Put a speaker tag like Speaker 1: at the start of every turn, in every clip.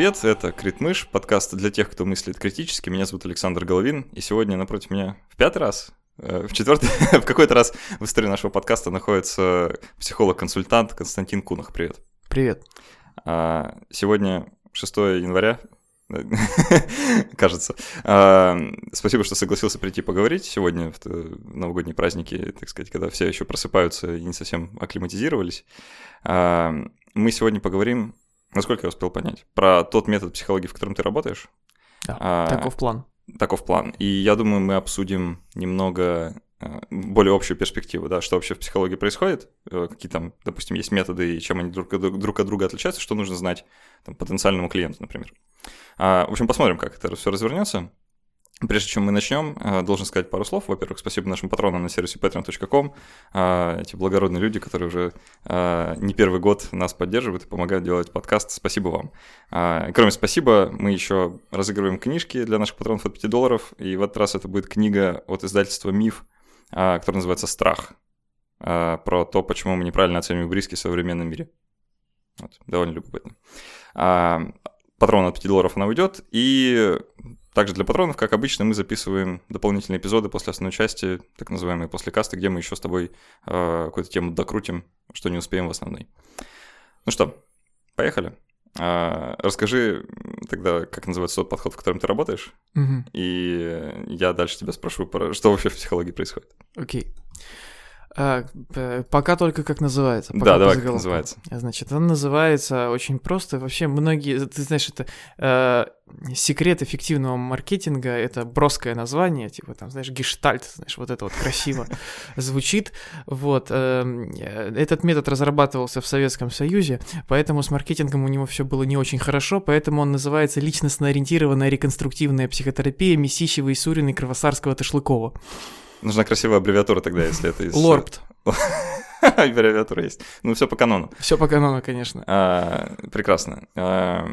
Speaker 1: Привет, это Критмыш, подкаст для тех, кто мыслит критически. Меня зовут Александр Головин, и сегодня напротив меня в пятый раз, э, в четвертый, в какой-то раз в истории нашего подкаста находится психолог-консультант Константин Кунах. Привет.
Speaker 2: Привет.
Speaker 1: А, сегодня 6 января, кажется. А, спасибо, что согласился прийти поговорить сегодня, в новогодние праздники, так сказать, когда все еще просыпаются и не совсем акклиматизировались. А, мы сегодня поговорим, насколько я успел понять, про тот метод психологии, в котором ты работаешь.
Speaker 2: Да, а, таков план.
Speaker 1: Таков план. И я думаю, мы обсудим немного более общую перспективу, да, что вообще в психологии происходит, э, какие там, допустим, есть методы и чем они друг, друг от друга отличаются, что нужно знать там, потенциальному клиенту, например. А, в общем, посмотрим, как это все развернется. Прежде чем мы начнем, э, должен сказать пару слов. Во-первых, спасибо нашим патронам на сервисе patreon.com. А, эти благородные люди, которые уже а, не первый год нас поддерживают и помогают делать подкаст. Спасибо вам. Кроме спасибо, мы еще разыгрываем книжки для наших патронов от 5 долларов. И в этот раз это будет книга от издательства «Миф», которая называется «Страх». Про то, почему мы неправильно оцениваем риски в современном мире. Вот, довольно любопытно. Патрон от 5 долларов она уйдет. И также для патронов, как обычно, мы записываем дополнительные эпизоды после основной части, так называемые после каста, где мы еще с тобой э, какую-то тему докрутим, что не успеем в основной. Ну что, поехали. А, расскажи тогда, как называется тот подход, в котором ты работаешь,
Speaker 2: угу.
Speaker 1: и я дальше тебя спрошу, про, что вообще в психологии происходит.
Speaker 2: Окей. Okay. А, пока только как называется.
Speaker 1: Пока да, давай как называется.
Speaker 2: Значит, он называется очень просто. Вообще многие, ты знаешь, это э, секрет эффективного маркетинга, это броское название, типа там, знаешь, гештальт, знаешь, вот это вот красиво звучит. Вот. Э, этот метод разрабатывался в Советском Союзе, поэтому с маркетингом у него все было не очень хорошо, поэтому он называется личностно-ориентированная реконструктивная психотерапия Месищева и и Кровосарского-Ташлыкова.
Speaker 1: Нужна красивая аббревиатура тогда, если это из...
Speaker 2: Лорпт.
Speaker 1: Аббревиатура есть. Ну, все по канону.
Speaker 2: Все по канону, конечно.
Speaker 1: А, прекрасно. А,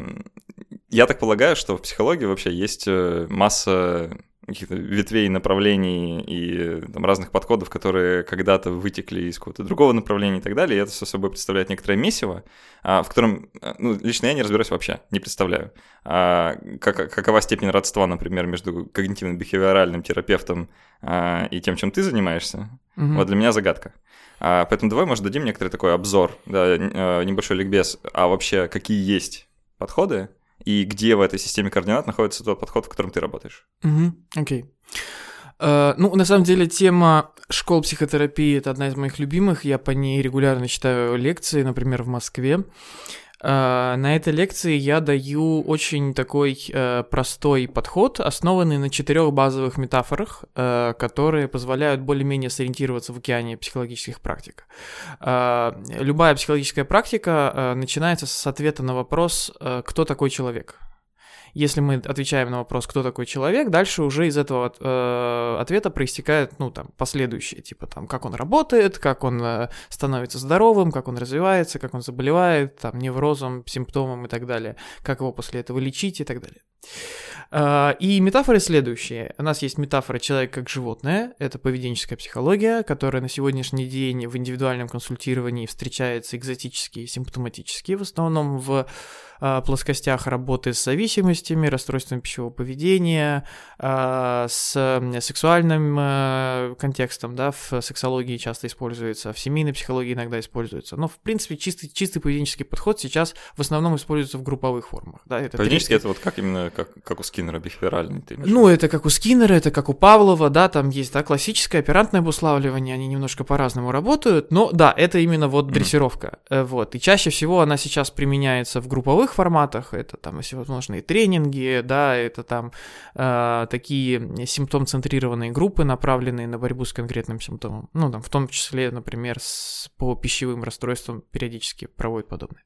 Speaker 1: я так полагаю, что в психологии вообще есть э, масса каких-то ветвей, направлений и там, разных подходов, которые когда-то вытекли из какого-то другого направления и так далее. И это все собой представляет некоторое месиво, а, в котором э, ну, лично я не разбираюсь вообще, не представляю. А, как, какова степень родства, например, между когнитивно-бихевиоральным терапевтом а, и тем, чем ты занимаешься? Угу. Вот для меня загадка. А, поэтому давай, может, дадим некоторый такой обзор, да, небольшой ликбез, а вообще какие есть подходы, и где в этой системе координат находится тот подход, в котором ты работаешь.
Speaker 2: Окей. Uh, ну, на самом деле, тема школ психотерапии — это одна из моих любимых. Я по ней регулярно читаю лекции, например, в Москве. А, на этой лекции я даю очень такой э, простой подход, основанный на четырех базовых метафорах, э, которые позволяют более-менее сориентироваться в океане психологических практик. А, любая психологическая практика э, начинается с ответа на вопрос «Кто такой человек?». Если мы отвечаем на вопрос, кто такой человек, дальше уже из этого э, ответа проистекает, ну, там, последующее, типа, там, как он работает, как он э, становится здоровым, как он развивается, как он заболевает, там, неврозом, симптомом и так далее, как его после этого лечить и так далее. Э, и метафоры следующие. У нас есть метафора человека как животное, это поведенческая психология, которая на сегодняшний день в индивидуальном консультировании встречается экзотически и симптоматически, в основном в плоскостях работы с зависимостями, расстройствами пищевого поведения, э, с сексуальным э, контекстом, да, в сексологии часто используется, в семейной психологии иногда используется. Но, в принципе, чистый, чистый поведенческий подход сейчас в основном используется в групповых формах. Да,
Speaker 1: это Поведенческий это вот как именно, как, как у Скиннера, бихевиоральный? Ты
Speaker 2: ну, это как у Скиннера, это как у Павлова, да, там есть, да, классическое оперантное обуславливание, они немножко по-разному работают, но да, это именно вот дрессировка, mm-hmm. вот, и чаще всего она сейчас применяется в групповых форматах, это там всевозможные тренинги, да, это там э, такие симптом-центрированные группы, направленные на борьбу с конкретным симптомом, ну, там, в том числе, например, с, по пищевым расстройствам периодически проводят подобное.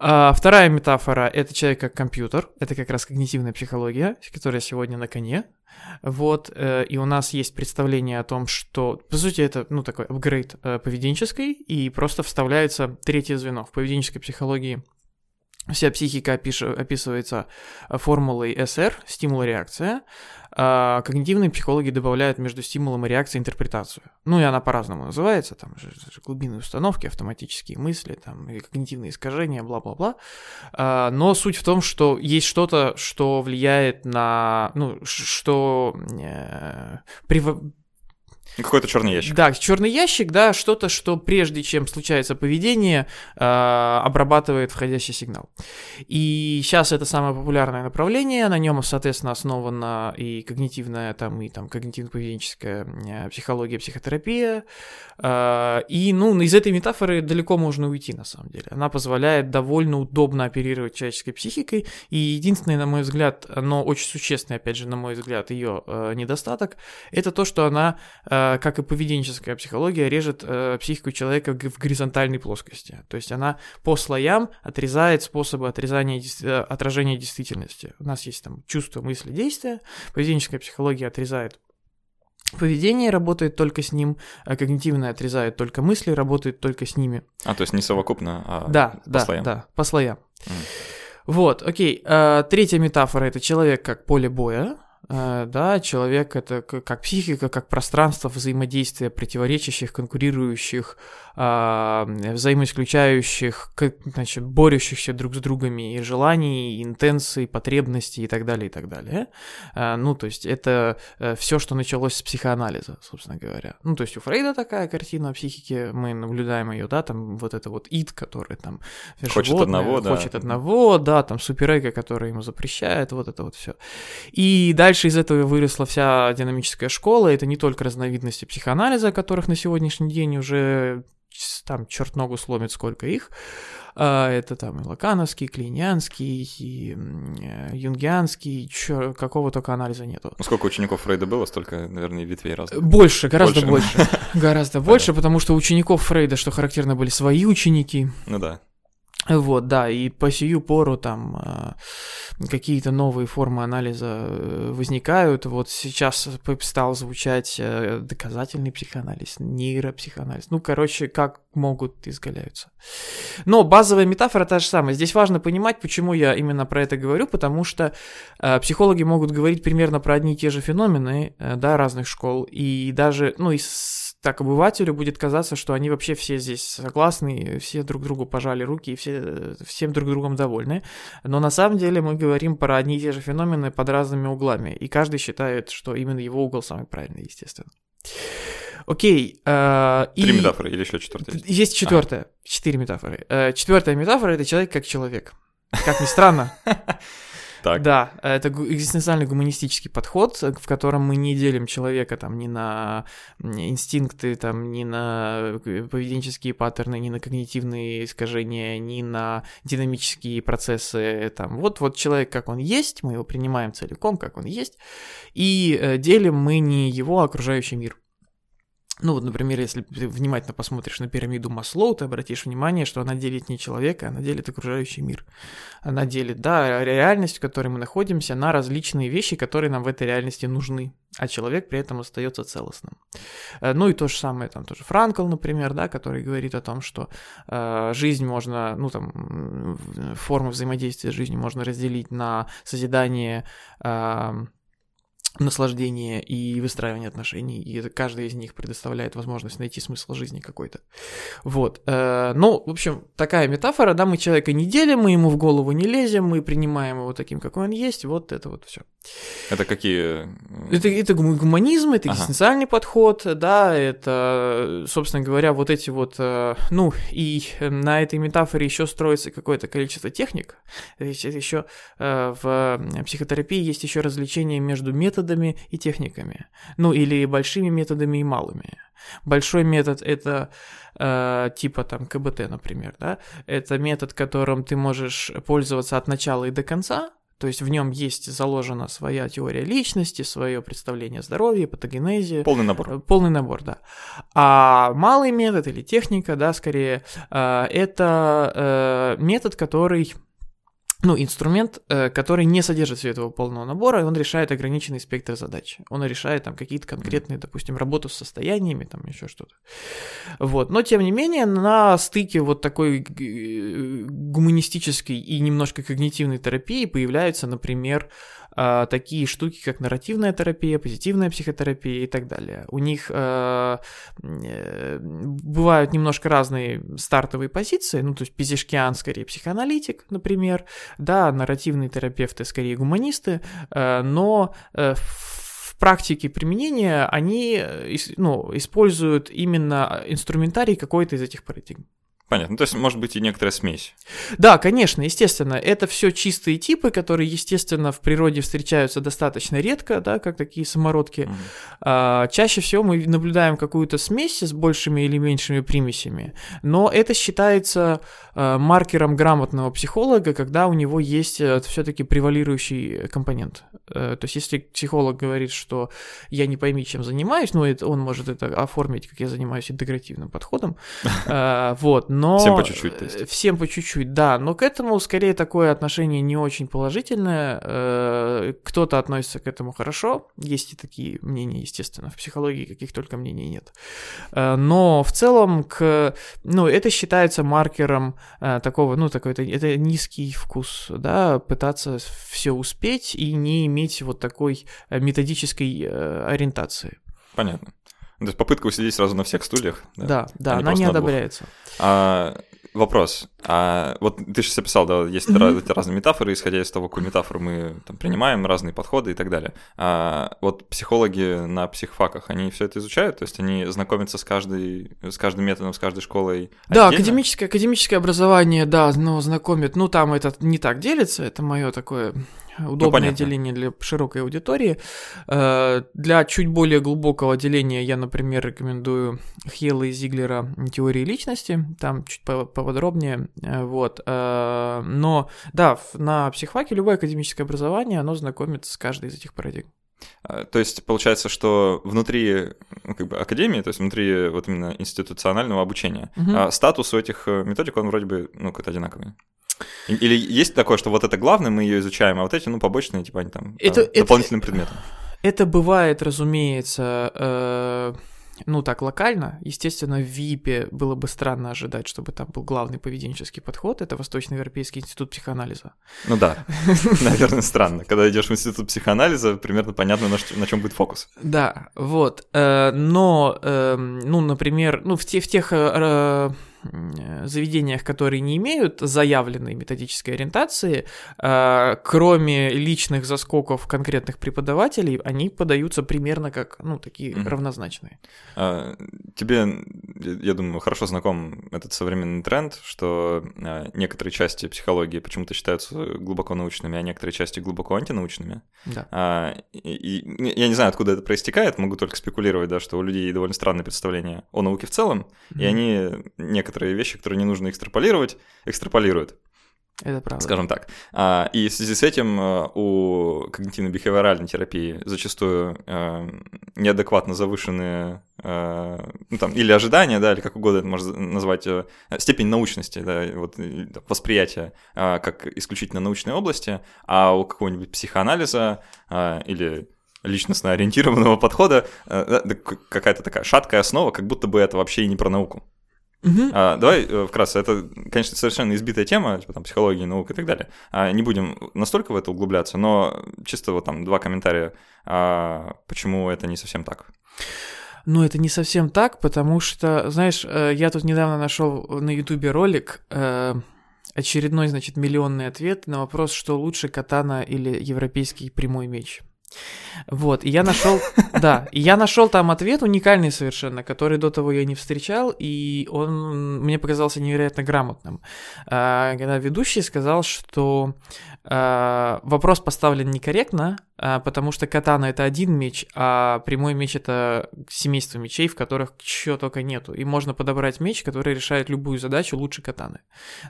Speaker 2: А, вторая метафора — это человек как компьютер, это как раз когнитивная психология, которая сегодня на коне. Вот, э, и у нас есть представление о том, что, по сути, это, ну, такой апгрейд э, поведенческой, и просто вставляется третье звено. В поведенческой психологии Вся психика опиш- описывается формулой СР, стимул-реакция. А когнитивные психологи добавляют между стимулом и реакцией интерпретацию. Ну и она по-разному называется, там же, же глубинные установки, автоматические мысли, там, и когнитивные искажения, бла-бла-бла. А, но суть в том, что есть что-то, что влияет на, ну, что э,
Speaker 1: какой-то черный ящик.
Speaker 2: Да, черный ящик, да, что-то, что прежде чем случается поведение, э, обрабатывает входящий сигнал. И сейчас это самое популярное направление, на нем, соответственно, основана и когнитивная, там, и там когнитивно-поведенческая э, психология, психотерапия. Э, и, ну, из этой метафоры далеко можно уйти, на самом деле. Она позволяет довольно удобно оперировать человеческой психикой, и единственный, на мой взгляд, но очень существенный, опять же, на мой взгляд, ее э, недостаток, это то, что она Э, как и поведенческая психология, режет э, психику человека в горизонтальной плоскости. То есть она по слоям отрезает способы отрезания, э, отражения действительности. У нас есть там чувство, мысли, действия. Поведенческая психология отрезает Поведение работает только с ним, а когнитивное отрезает только мысли, работает только с ними.
Speaker 1: А, то есть не совокупно, а
Speaker 2: да,
Speaker 1: по
Speaker 2: да,
Speaker 1: слоям.
Speaker 2: Да, по слоям. Mm. Вот, окей. Третья метафора это человек как поле боя. Э, да, человек это как психика, как пространство взаимодействия противоречащих, конкурирующих, а, взаимоисключающих, значит, борющихся друг с другами и желаний, и интенций, потребностей и так далее, и так далее. А, ну, то есть это э, все, что началось с психоанализа, собственно говоря. Ну, то есть у Фрейда такая картина о психике, мы наблюдаем ее, да, там вот это вот ид, который там
Speaker 1: хочет животное, одного,
Speaker 2: да. Хочет одного, да, там суперэго, который ему запрещает, вот это вот все. И дальше из этого выросла вся динамическая школа, это не только разновидности психоанализа, которых на сегодняшний день уже там черт ногу сломит, сколько их. А, это там и Лакановский, и Клейнянский, и э, Юнгианский, чё, какого только анализа нету.
Speaker 1: Ну, сколько учеников Фрейда было, столько, наверное, ветвей разных.
Speaker 2: Больше, гораздо больше. больше. Гораздо больше, потому что учеников Фрейда, что характерно, были свои ученики.
Speaker 1: Ну да.
Speaker 2: Вот, да, и по сию пору там э, какие-то новые формы анализа э, возникают. Вот сейчас стал звучать э, доказательный психоанализ, нейропсихоанализ. Ну, короче, как могут, изгаляются. Но базовая метафора та же самая. Здесь важно понимать, почему я именно про это говорю, потому что психологи могут говорить примерно про одни и те же феномены, да, разных школ, и даже, ну, и так обывателю будет казаться, что они вообще все здесь согласны, все друг другу пожали руки и все, всем друг другом довольны. Но на самом деле мы говорим про одни и те же феномены под разными углами, и каждый считает, что именно его угол самый правильный, естественно. Окей. Э,
Speaker 1: Три и... метафоры или еще четвертая?
Speaker 2: Есть, есть четвертая. А. Четыре метафоры. Э, четвертая метафора это человек как человек. Как ни странно.
Speaker 1: Так.
Speaker 2: Да, это экзистенциальный гуманистический подход, в котором мы не делим человека там ни на инстинкты, там, ни на э, поведенческие паттерны, ни на когнитивные искажения, ни на динамические процессы. Там. Вот, вот человек, как он есть, мы его принимаем целиком, как он есть, и э, делим мы не его, а окружающий мир. Ну вот, например, если ты внимательно посмотришь на пирамиду Маслоу, ты обратишь внимание, что она делит не человека, она делит окружающий мир. Она делит, да, реальность, в которой мы находимся, на различные вещи, которые нам в этой реальности нужны, а человек при этом остается целостным. Э, ну и то же самое, там тоже Франкл, например, да, который говорит о том, что э, жизнь можно, ну там, формы взаимодействия с жизнью можно разделить на созидание э, наслаждение и выстраивание отношений, и каждый из них предоставляет возможность найти смысл жизни какой-то. Вот. Э, ну, в общем, такая метафора, да, мы человека не делим, мы ему в голову не лезем, мы принимаем его таким, какой он есть, вот это вот все.
Speaker 1: Это какие?
Speaker 2: Это, это гуманизм, это ага. экзистенциальный подход, да, это, собственно говоря, вот эти вот, э, ну, и на этой метафоре еще строится какое-то количество техник, это еще э, в психотерапии есть еще развлечение между методами методами и техниками. Ну, или большими методами и малыми. Большой метод это э, типа там КБТ, например, да. Это метод, которым ты можешь пользоваться от начала и до конца. То есть в нем есть заложена своя теория личности, свое представление о здоровье, патогенезе.
Speaker 1: Полный набор.
Speaker 2: Э, полный набор, да. А малый метод или техника, да, скорее, э, это э, метод, который ну, инструмент, э, который не содержит всего этого полного набора, и он решает ограниченный спектр задач. Он решает там какие-то конкретные, допустим, работу с состояниями, там еще что-то. Вот. Но, тем не менее, на стыке вот такой э, гуманистической и немножко когнитивной терапии появляются, например, э, такие штуки, как нарративная терапия, позитивная психотерапия и так далее. У них э, э, бывают немножко разные стартовые позиции, ну, то есть Пизишкиан скорее психоаналитик, например, да, нарративные терапевты скорее гуманисты, э, но э, практике применения они э, ну, используют именно инструментарий какой-то из этих парадигм.
Speaker 1: Понятно. То есть, может быть, и некоторая смесь.
Speaker 2: Да, конечно, естественно. Это все чистые типы, которые, естественно, в природе встречаются достаточно редко, да, как такие самородки. Mm-hmm. А, чаще всего мы наблюдаем какую-то смесь с большими или меньшими примесями, но это считается а, маркером грамотного психолога, когда у него есть а, э, все-таки превалирующий компонент. А, то есть, если психолог говорит, что я не пойми, чем занимаюсь, ну, это, он может это оформить, как я занимаюсь интегративным подходом. А, вот но...
Speaker 1: Всем по чуть-чуть, то есть.
Speaker 2: Всем по чуть-чуть, да, но к этому скорее такое отношение не очень положительное, э, кто-то относится к этому хорошо, есть и такие мнения, естественно, в психологии каких только мнений нет, э, но в целом, к, ну, это считается маркером э, такого, ну, такой, это, это низкий вкус, да, пытаться все успеть и не иметь вот такой методической ориентации.
Speaker 1: Понятно. То есть попытка усидеть сразу на всех стульях.
Speaker 2: Да, да, да а она не одобряется.
Speaker 1: А, вопрос. А, вот ты же описал, да, есть mm-hmm. эти разные метафоры, исходя из того, какую метафору мы там, принимаем, разные подходы и так далее. А, вот психологи на психфаках, они все это изучают, то есть они знакомятся с, каждой, с каждым методом, с каждой школой.
Speaker 2: Да, академическое, академическое образование, да, но знакомит. Ну, там это не так делится, это мое такое ну, удобное ну, деление для широкой аудитории. Э, для чуть более глубокого деления я, например, рекомендую Хьелла и Зиглера «Теории личности», там чуть поподробнее, э, вот. Э, но, да, на психфаке любое академическое образование, оно знакомит с каждой из этих парадигм.
Speaker 1: То есть получается, что внутри ну, как бы, академии, то есть внутри вот именно институционального обучения, угу. статус у этих методик, он вроде бы ну, какой-то одинаковый. Или есть такое, что вот это главное, мы ее изучаем, а вот эти, ну, побочные, типа, они там это, по, это, дополнительным предметам?
Speaker 2: Это бывает, разумеется, э, ну, так, локально. Естественно, в ВИПе было бы странно ожидать, чтобы там был главный поведенческий подход. Это Восточноевропейский институт психоанализа.
Speaker 1: Ну да, наверное, странно. Когда идешь в институт психоанализа, примерно понятно, на, чем будет фокус.
Speaker 2: Да, вот. Э, но, эм, ну, например, ну, в тех э, Э, заведениях, которые не имеют заявленной методической ориентации, э, кроме личных заскоков конкретных преподавателей, они подаются примерно как, ну, такие mm-hmm. равнозначные.
Speaker 1: А, тебе, я думаю, хорошо знаком этот современный тренд, что э, некоторые части психологии почему-то считаются глубоко научными, а некоторые части глубоко антинаучными.
Speaker 2: Да.
Speaker 1: А, и, и, я не знаю, откуда это проистекает, могу только спекулировать, да, что у людей довольно странное представление о науке в целом, mm-hmm. и они некоторые некоторые вещи, которые не нужно экстраполировать, экстраполируют.
Speaker 2: Это правда.
Speaker 1: Скажем так. А, и в связи с этим э, у когнитивно-бихевиоральной терапии зачастую э, неадекватно завышенные э, ну, там, или ожидания, да, или как угодно это можно назвать, степень научности, да, вот, восприятия как исключительно научной области, а у какого-нибудь психоанализа или личностно ориентированного подхода какая-то такая шаткая основа, как будто бы это вообще и не про науку.
Speaker 2: Угу.
Speaker 1: А, давай э, вкратце, это, конечно, совершенно избитая тема, типа там психология, наука и так далее. А, не будем настолько в это углубляться, но чисто вот там два комментария, а, почему это не совсем так.
Speaker 2: Ну, это не совсем так, потому что, знаешь, э, я тут недавно нашел на Ютубе ролик, э, очередной, значит, миллионный ответ на вопрос, что лучше катана или европейский прямой меч. Вот, и я нашел, да, и я нашел там ответ уникальный совершенно, который до того я не встречал, и он мне показался невероятно грамотным. А, когда ведущий сказал, что а, вопрос поставлен некорректно, потому что катана это один меч, а прямой меч это семейство мечей, в которых чего только нету. И можно подобрать меч, который решает любую задачу лучше катаны.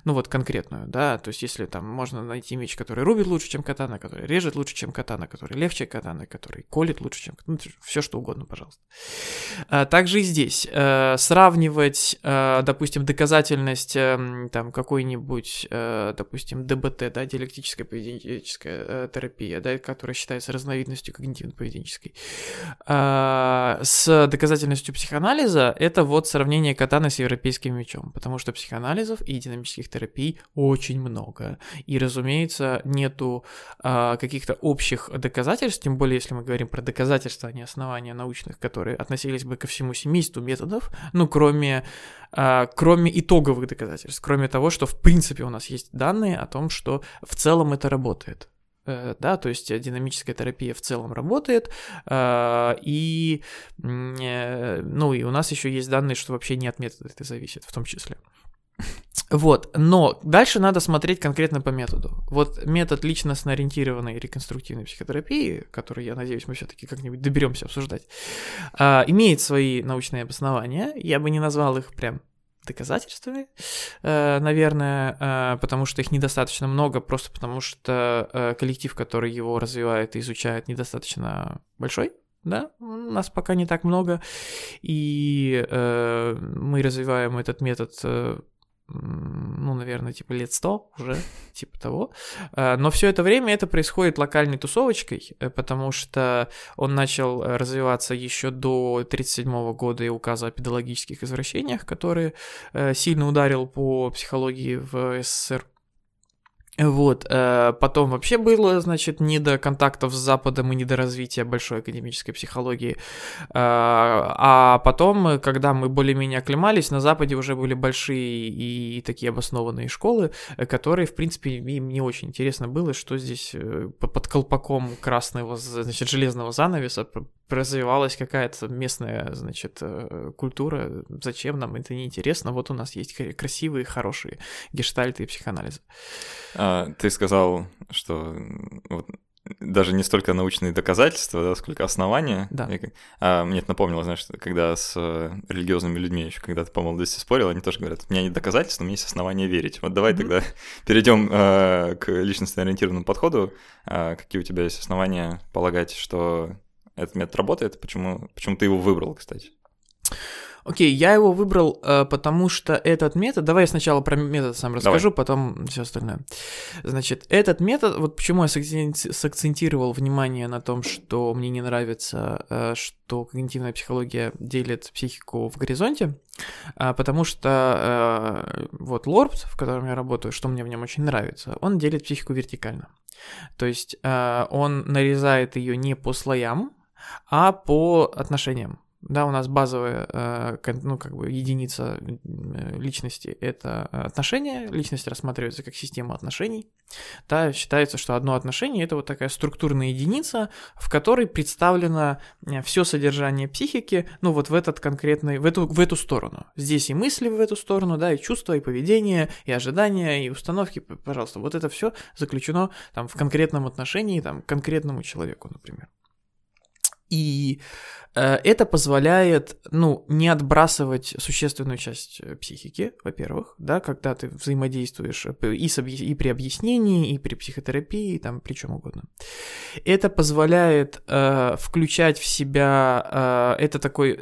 Speaker 2: Ну вот конкретную, да, то есть если там можно найти меч, который рубит лучше, чем катана, который режет лучше, чем катана, который легче катаны, который колет лучше, чем ну, все что угодно, пожалуйста. А, также и здесь э, сравнивать, э, допустим, доказательность эм, там какой-нибудь, э, допустим, ДБТ, да, диалектическая поведенческая терапия, да, которая считается разновидностью когнитивно-поведенческой. А, с доказательностью психоанализа это вот сравнение катаны с европейским мечом, потому что психоанализов и динамических терапий очень много. И, разумеется, нету а, каких-то общих доказательств, тем более, если мы говорим про доказательства, а не основания научных, которые относились бы ко всему семейству методов, ну, кроме, а, кроме итоговых доказательств, кроме того, что, в принципе, у нас есть данные о том, что в целом это работает. Э, да, то есть динамическая терапия в целом работает, э, и, э, ну, и у нас еще есть данные, что вообще не от метода это зависит, в том числе. Вот, но дальше надо смотреть конкретно по методу. Вот метод личностно-ориентированной реконструктивной психотерапии, который, я надеюсь, мы все-таки как-нибудь доберемся обсуждать, имеет свои научные обоснования. Я бы не назвал их прям доказательствами, э, наверное, э, потому что их недостаточно много, просто потому что э, коллектив, который его развивает и изучает, недостаточно большой. Да, у нас пока не так много, и мы развиваем этот метод ну, наверное, типа лет сто уже, типа того. А, но все это время это происходит локальной тусовочкой, э, потому что он начал развиваться еще до 1937 года и указа о педагогических извращениях, который э, сильно ударил по психологии в СССР. Вот, э, потом вообще было, значит, не до контактов с Западом и не до развития большой академической психологии. Э, а потом, когда мы более-менее оклемались, на Западе уже были большие и такие обоснованные школы, которые, в принципе, им не очень интересно было, что здесь э, под колпаком красного, значит, железного занавеса развивалась какая-то местная, значит, э, культура. Зачем нам это неинтересно? Вот у нас есть красивые, хорошие гештальты и психоанализы.
Speaker 1: А, ты сказал, что вот, даже не столько научные доказательства, да, сколько основания.
Speaker 2: Да.
Speaker 1: И, а, мне это напомнило, знаешь, когда с э, религиозными людьми еще когда-то по молодости спорил, они тоже говорят, у меня нет доказательств, но у меня есть основания верить. Вот давай mm-hmm. тогда перейдем э, к личностно-ориентированному подходу. Э, какие у тебя есть основания полагать, что этот метод работает? Почему, почему ты его выбрал, кстати?
Speaker 2: Окей, okay, я его выбрал, э, потому что этот метод. Давай я сначала про метод сам расскажу, Давай. потом все остальное. Значит, этот метод, вот почему я сакцентировал внимание на том, что мне не нравится, э, что когнитивная психология делит психику в горизонте, э, потому что вот Лорд, в котором я работаю, что мне в нем очень нравится, он делит психику вертикально. То есть он нарезает ее не по слоям, а по отношениям. Да, у нас базовая, э, ну, как бы единица э, личности — это отношения. Личность рассматривается как система отношений. Да, считается, что одно отношение — это вот такая структурная единица, в которой представлено э, все содержание психики, ну, вот в этот конкретный, в эту, в эту сторону. Здесь и мысли в эту сторону, да, и чувства, и поведение, и ожидания, и установки, пожалуйста. Вот это все заключено там в конкретном отношении, там, к конкретному человеку, например. И Э, это позволяет, ну, не отбрасывать существенную часть э, психики, во-первых, да, когда ты взаимодействуешь э, и, с, и при объяснении, и при психотерапии, там, при чем угодно. Это позволяет э, включать в себя, э, это такой,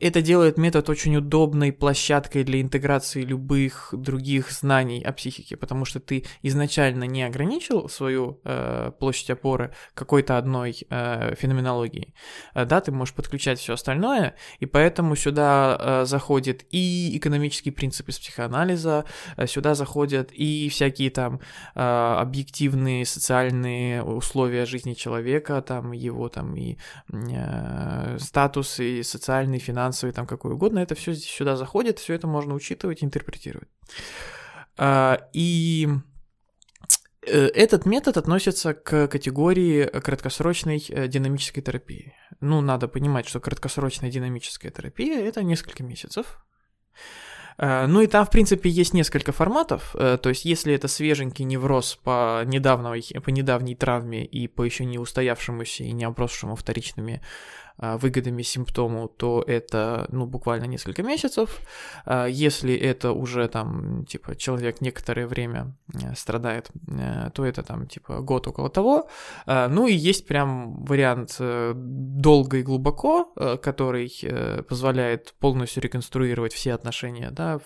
Speaker 2: это делает метод очень удобной площадкой для интеграции любых других знаний о психике, потому что ты изначально не ограничил свою э, площадь опоры какой-то одной э, феноменологией, да, ты можешь подключить включать все остальное, и поэтому сюда э, заходит и экономические принципы с психоанализа, э, сюда заходят и всякие там э, объективные социальные условия жизни человека, там его там и э, статус, и социальный, финансовый, там какой угодно, это все сюда заходит, все это можно учитывать, интерпретировать. Э, и Э, этот метод относится к категории краткосрочной э, динамической терапии. Ну, надо понимать, что краткосрочная динамическая терапия – это несколько месяцев. Э, ну и там, в принципе, есть несколько форматов. Э, то есть, если это свеженький невроз по недавней, по недавней травме и по еще не устоявшемуся и не обросшему вторичными выгодами симптому, то это, ну, буквально несколько месяцев. А, если это уже там, типа, человек некоторое время э, страдает, э, то это там, типа, год около того. А, ну и есть прям вариант э, долго и глубоко, который позволяет полностью реконструировать все отношения, да,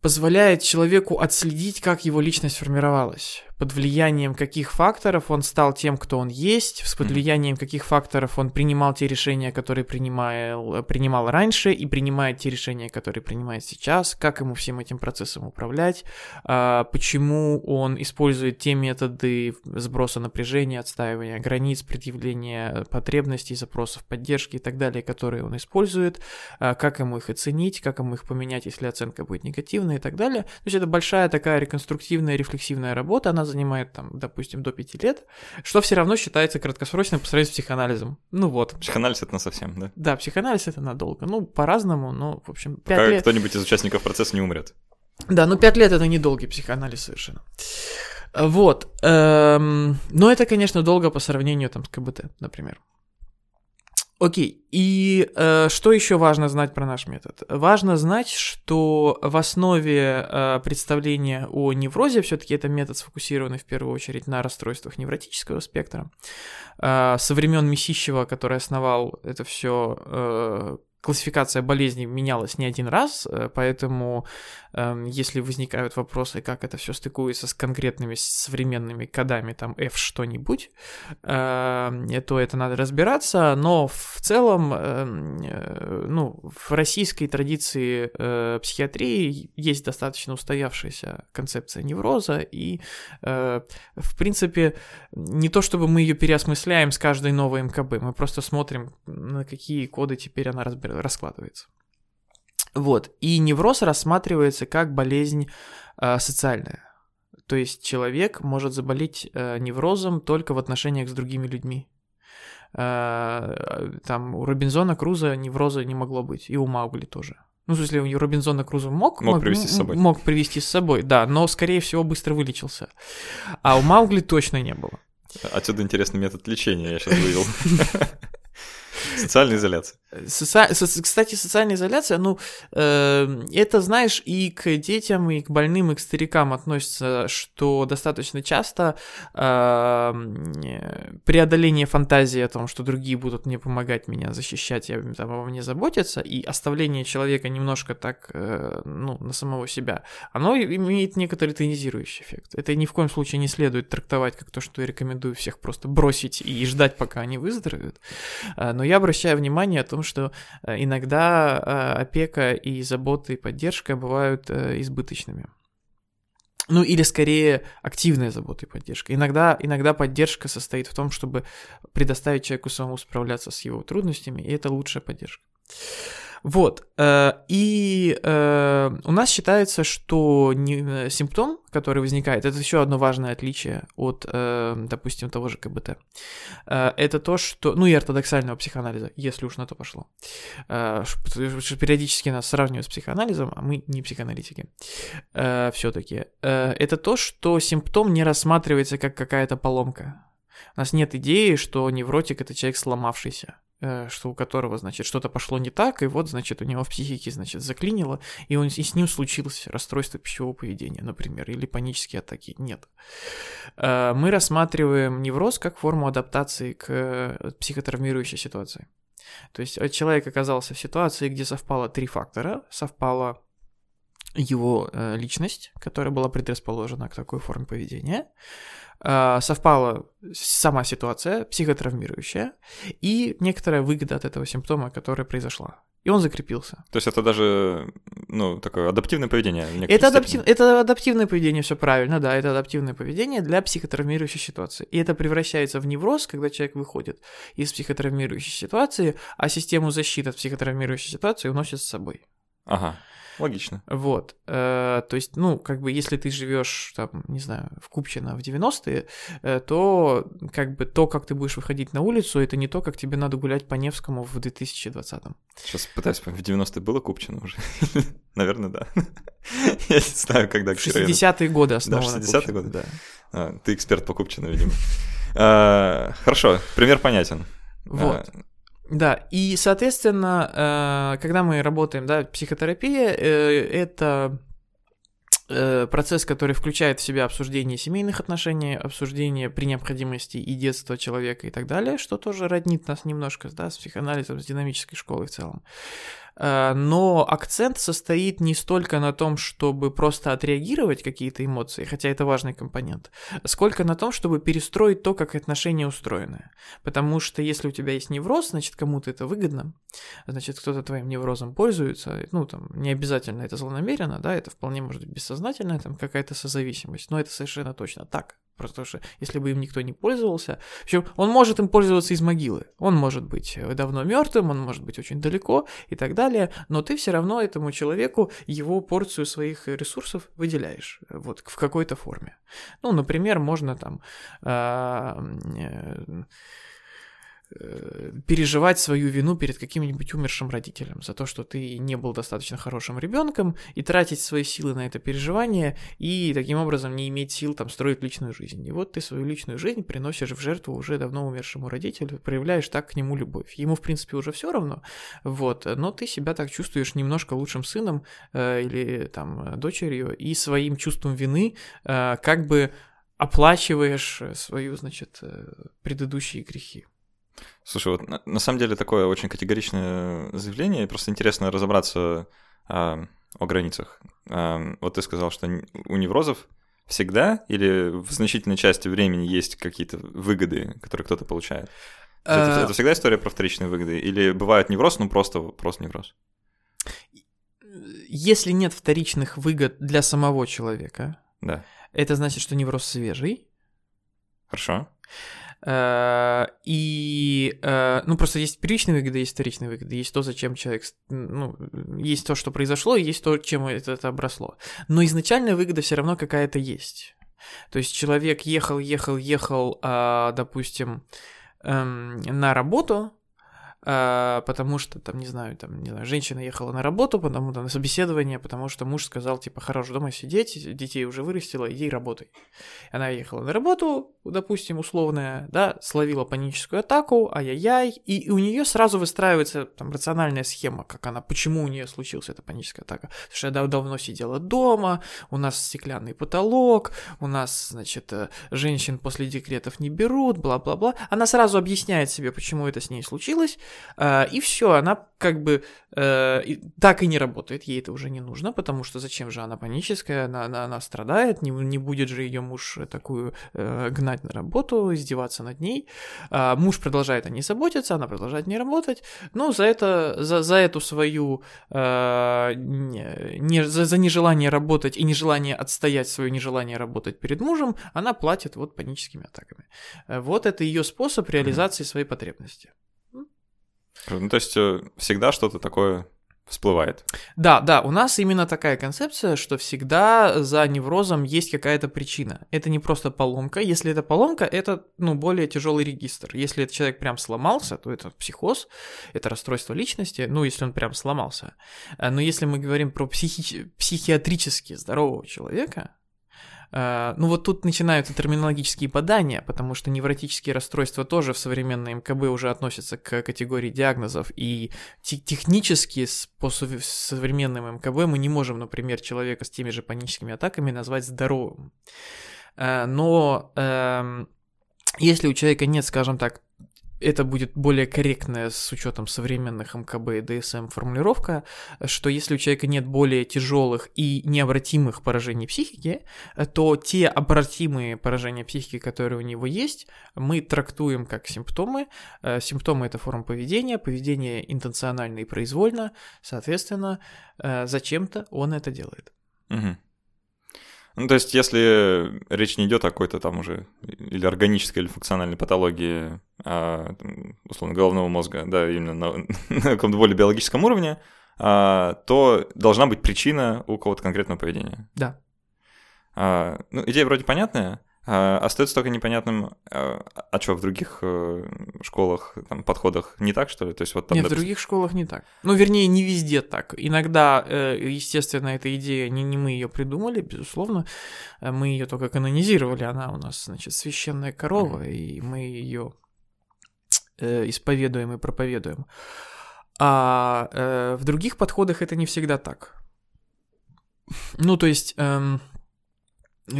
Speaker 2: позволяет человеку отследить, как его личность формировалась под влиянием каких факторов он стал тем, кто он есть, под влиянием каких факторов он принимал те решения, которые принимал, принимал раньше, и принимает те решения, которые принимает сейчас, как ему всем этим процессом управлять, а, почему он использует те методы сброса напряжения, отстаивания границ, предъявления потребностей, запросов поддержки и так далее, которые он использует, а, как ему их оценить, как ему их поменять, если оценка будет негативной и так далее. То есть это большая такая реконструктивная, рефлексивная работа, она занимает, там, допустим, до 5 лет, что все равно считается краткосрочным по сравнению с психоанализом. Ну вот.
Speaker 1: Психоанализ это на совсем, да?
Speaker 2: Да, психоанализ это надолго. Ну, по-разному, но, в общем, 5
Speaker 1: Пока
Speaker 2: лет...
Speaker 1: кто-нибудь из участников процесса не умрет.
Speaker 2: Да, ну 5 лет это недолгий психоанализ совершенно. Вот. Эм, но это, конечно, долго по сравнению там, с КБТ, например. Окей, и э, что еще важно знать про наш метод? Важно знать, что в основе э, представления о неврозе все-таки это метод сфокусированный в первую очередь на расстройствах невротического спектра. Э, со времен Месищева, который основал это все, э, классификация болезней менялась не один раз, э, поэтому Эм, если возникают вопросы, как это все стыкуется с конкретными современными кодами, там F что-нибудь, эм, то это надо разбираться, но в целом, эм, э, ну, в российской традиции э, психиатрии есть достаточно устоявшаяся концепция невроза, и, в принципе, не то чтобы мы ее переосмысляем с каждой новой МКБ, мы просто смотрим, на какие коды теперь она разбир... раскладывается. Вот. И невроз рассматривается как болезнь э, социальная. То есть человек может заболеть э, неврозом только в отношениях с другими людьми. Э, там у Робинзона Круза невроза не могло быть, и у Маугли тоже. Ну, в смысле, у Робинзона Круза мог,
Speaker 1: мог, мог привести с собой.
Speaker 2: Мог привести с собой, да, но, скорее всего, быстро вылечился. А у Маугли точно не было.
Speaker 1: Отсюда интересный метод лечения, я сейчас вывел. Социальная изоляция.
Speaker 2: Соци... Кстати, социальная изоляция, ну, э, это, знаешь, и к детям, и к больным, и к старикам относится, что достаточно часто э, преодоление фантазии о том, что другие будут мне помогать, меня защищать, я там, обо мне заботиться, и оставление человека немножко так, э, ну, на самого себя, оно имеет некоторый тонизирующий эффект. Это ни в коем случае не следует трактовать как то, что я рекомендую всех просто бросить и ждать, пока они выздоровеют. Э, но я обращаю внимание о том, что э, иногда э, опека и забота и поддержка бывают э, избыточными. Ну или скорее активная забота и поддержка. Иногда, иногда поддержка состоит в том, чтобы предоставить человеку самому справляться с его трудностями, и это лучшая поддержка. Вот. Э, и э, у нас считается, что э, симптом, который возникает, это еще одно важное отличие от, допустим, того же КБТ. Это то, что... Ну и ортодоксального психоанализа, если уж на то пошло. Периодически нас сравнивают с психоанализом, а мы не психоаналитики. Все-таки. Это то, что симптом не рассматривается как какая-то поломка. У нас нет идеи, что невротик это человек сломавшийся. Э, что у которого, значит, что-то пошло не так, и вот, значит, у него в психике, значит, заклинило, и, он, и с ним случилось расстройство пищевого поведения, например, или панические атаки. Нет. Э, мы рассматриваем невроз как форму адаптации к э, психотравмирующей ситуации. То есть человек оказался в ситуации, где совпало три фактора. Совпала его личность, которая была предрасположена к такой форме поведения, а, совпала сама ситуация, психотравмирующая, и некоторая выгода от этого симптома, которая произошла. И он закрепился.
Speaker 1: То есть это даже, ну, такое адаптивное поведение?
Speaker 2: Это, адаптив... это адаптивное поведение, все правильно, да, это адаптивное поведение для психотравмирующей ситуации. И это превращается в невроз, когда человек выходит из психотравмирующей ситуации, а систему защиты от психотравмирующей ситуации уносит с собой.
Speaker 1: Ага. Логично.
Speaker 2: Вот. Э, то есть, ну, как бы, если ты живешь, там, не знаю, в Купчино в 90-е, э, то, как бы, то, как ты будешь выходить на улицу, это не то, как тебе надо гулять по Невскому в 2020-м.
Speaker 1: Сейчас пытаюсь в 90-е было Купчино уже? Наверное, да. Я не знаю, когда...
Speaker 2: В 60-е годы основано
Speaker 1: Да, 60-е годы? Да. А, ты эксперт по Купчино, видимо. А, хорошо, пример понятен.
Speaker 2: Вот. А, да, и, соответственно, э, когда мы работаем, да, психотерапия э, — это э, процесс, который включает в себя обсуждение семейных отношений, обсуждение при необходимости и детства человека и так далее, что тоже роднит нас немножко, да, с психоанализом, с динамической школой в целом. Э, но акцент состоит не столько на том, чтобы просто отреагировать какие-то эмоции, хотя это важный компонент, сколько на том, чтобы перестроить то, как отношения устроены. Потому что если у тебя есть невроз, значит, кому-то это выгодно, значит, кто-то твоим неврозом пользуется, ну, там, не обязательно это злонамеренно, да, это вполне может быть бессознательная там какая-то созависимость, но это совершенно точно так. Потому что если бы им никто не пользовался, в общем, он может им пользоваться из могилы. Он может быть э, давно мертвым, он может быть очень далеко и так далее, но ты все равно этому человеку его порцию своих ресурсов выделяешь э, вот в какой-то форме. Ну, например, можно там а, э, Э, переживать свою вину перед каким-нибудь умершим родителем за то, что ты не был достаточно хорошим ребенком, и тратить свои силы на это переживание, и таким образом не иметь сил там строить личную жизнь. И вот ты свою личную жизнь приносишь в жертву уже давно умершему родителю, проявляешь так к нему любовь. Ему, в принципе, уже все равно, вот, но ты себя так чувствуешь немножко лучшим сыном э, или там дочерью, и своим чувством вины э, как бы оплачиваешь свою, значит, э, предыдущие грехи.
Speaker 1: Слушай, вот на, на самом деле такое очень категоричное заявление, просто интересно разобраться а, о границах. А, вот ты сказал, что у неврозов всегда или в значительной части времени есть какие-то выгоды, которые кто-то получает? Это, это всегда история про вторичные выгоды? Или бывает невроз, ну просто, просто невроз?
Speaker 2: Если нет вторичных выгод для самого человека,
Speaker 1: да.
Speaker 2: это значит, что невроз свежий.
Speaker 1: Хорошо.
Speaker 2: Э, и, э, ну, просто есть первичные выгоды, есть вторичные выгоды, есть то, зачем человек, ну, есть то, что произошло, и есть то, чем это, это обросло. Но изначальная выгода все равно какая-то есть. То есть человек ехал, ехал, ехал, а, допустим, эм, на работу, потому что, там, не знаю, там, не знаю, женщина ехала на работу, потому там, на собеседование, потому что муж сказал, типа, хорош дома сидеть, детей уже вырастила, иди работай. Она ехала на работу, допустим, условная, да, словила паническую атаку, ай-яй-яй, и у нее сразу выстраивается там рациональная схема, как она, почему у нее случилась эта паническая атака. Потому что я давно сидела дома, у нас стеклянный потолок, у нас, значит, э, женщин после декретов не берут, бла-бла-бла. Она сразу объясняет себе, почему это с ней случилось, а, и все, она как бы э, так и не работает, ей это уже не нужно, потому что зачем же она паническая, она, она, она страдает, не, не будет же ее муж такую э, гнать на работу, издеваться над ней. А муж продолжает о ней заботиться, она продолжает не работать, но за это, за, за эту свою, э, не, за, за нежелание работать и нежелание отстоять свое нежелание работать перед мужем, она платит вот паническими атаками. Вот это ее способ реализации своей потребности.
Speaker 1: Ну, то есть э, всегда что-то такое всплывает.
Speaker 2: Да, да, у нас именно такая концепция, что всегда за неврозом есть какая-то причина. Это не просто поломка. Если это поломка, это ну, более тяжелый регистр. Если этот человек прям сломался, то это психоз, это расстройство личности, ну, если он прям сломался. Э, но если мы говорим про психи- психиатрически здорового человека, ну вот тут начинаются терминологические подания, потому что невротические расстройства тоже в современной МКБ уже относятся к категории диагнозов, и технически по современным МКБ мы не можем, например, человека с теми же паническими атаками назвать здоровым. Э, но эм, если у человека нет, скажем так, это будет более корректная с учетом современных МКБ и ДСМ формулировка, что если у человека нет более тяжелых и необратимых поражений психики, то те обратимые поражения психики, которые у него есть, мы трактуем как симптомы. Э, симптомы это форма поведения, поведение интенционально и произвольно, соответственно, э, зачем-то он это делает.
Speaker 1: Угу. Ну, то есть, если речь не идет о какой-то там уже или органической, или функциональной патологии, а, условно, головного мозга, да, именно на, на каком-то более биологическом уровне, а, то должна быть причина у кого-то конкретного поведения.
Speaker 2: Да.
Speaker 1: А, ну, идея вроде понятная, остается только непонятным, а, а что в других э, школах, там, подходах не так, что ли? То есть вот там,
Speaker 2: Нет, в
Speaker 1: допустим,
Speaker 2: других школах не так. Ну, вернее, не везде так. Иногда, э, естественно, эта идея, не, не мы ее придумали, безусловно, э, мы ее только канонизировали, она у нас, значит, священная корова, и мы ее исповедуем и проповедуем. А в других подходах это не всегда так. Ну, то есть... эм,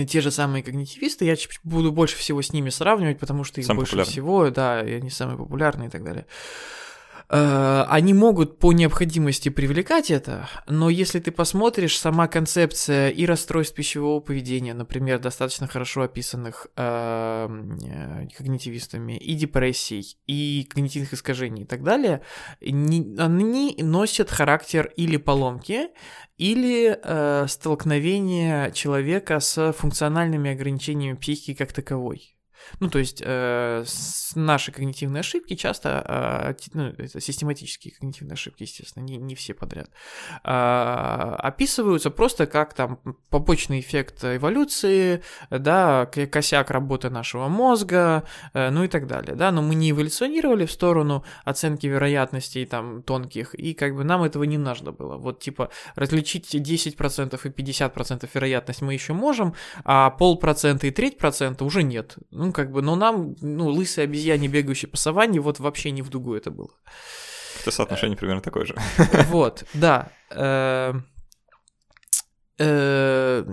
Speaker 2: те же самые когнитивисты, я буду больше всего с ними сравнивать, потому что их
Speaker 1: Самые
Speaker 2: больше
Speaker 1: популярные.
Speaker 2: всего, да, и они самые популярные и так далее. Э, Они могут по необходимости привлекать это, но если ты посмотришь, сама концепция и расстройств пищевого поведения, например, достаточно хорошо описанных э, э, когнитивистами, и депрессий, и когнитивных искажений и так далее, не- они носят характер или поломки, или э, столкновение человека с функциональными ограничениями психики как таковой. Ну, то есть э, наши когнитивные ошибки часто, э, ну, это систематические когнитивные ошибки, естественно, не, не все подряд, а, описываются просто как там побочный эффект эволюции, да, косяк работы нашего мозга, э, ну и так далее, да, но мы не эволюционировали в сторону оценки вероятностей там тонких, и как бы нам этого не нужно было. Вот типа различить 10% и 50% вероятность мы еще можем, а полпроцента и треть процента уже нет. Ну, как бы, но нам, ну, лысые обезьяне, бегающие по саванне, вот вообще не в дугу это было.
Speaker 1: это соотношение примерно такое же.
Speaker 2: Вот, да. Э, э,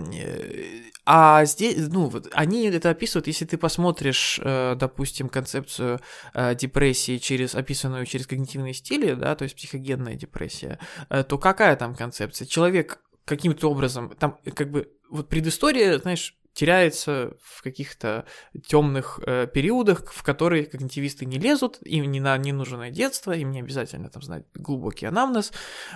Speaker 2: А здесь, ну, вот они это описывают, если ты посмотришь, э, допустим, концепцию э, депрессии через описанную через когнитивные стили, да, то есть психогенная депрессия, э, то какая там концепция? Человек каким-то образом, там как бы вот предыстория, знаешь, теряется в каких-то темных э, периодах, в которые когнитивисты не лезут, им не, на, не нужно детство, им не обязательно там знать глубокий анамнез.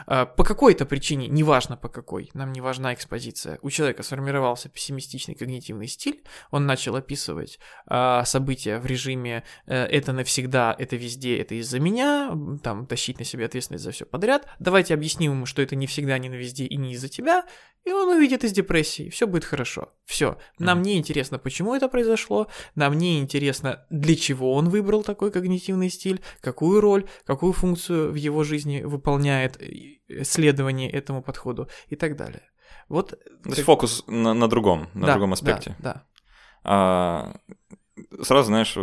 Speaker 2: Э, по какой-то причине, неважно по какой, нам не важна экспозиция, у человека сформировался пессимистичный когнитивный стиль, он начал описывать э, события в режиме э, «это навсегда, это везде, это из-за меня», там, тащить на себя ответственность за все подряд, давайте объясним ему, что это не всегда, не на везде и не из-за тебя, и он увидит из депрессии, все будет хорошо. Все. Нам не интересно, почему это произошло, нам не интересно, для чего он выбрал такой когнитивный стиль, какую роль, какую функцию в его жизни выполняет э, следование этому подходу и так далее. Вот.
Speaker 1: То есть фокус на, на другом, на
Speaker 2: да,
Speaker 1: другом
Speaker 2: да,
Speaker 1: аспекте.
Speaker 2: Да.
Speaker 1: А, сразу, знаешь,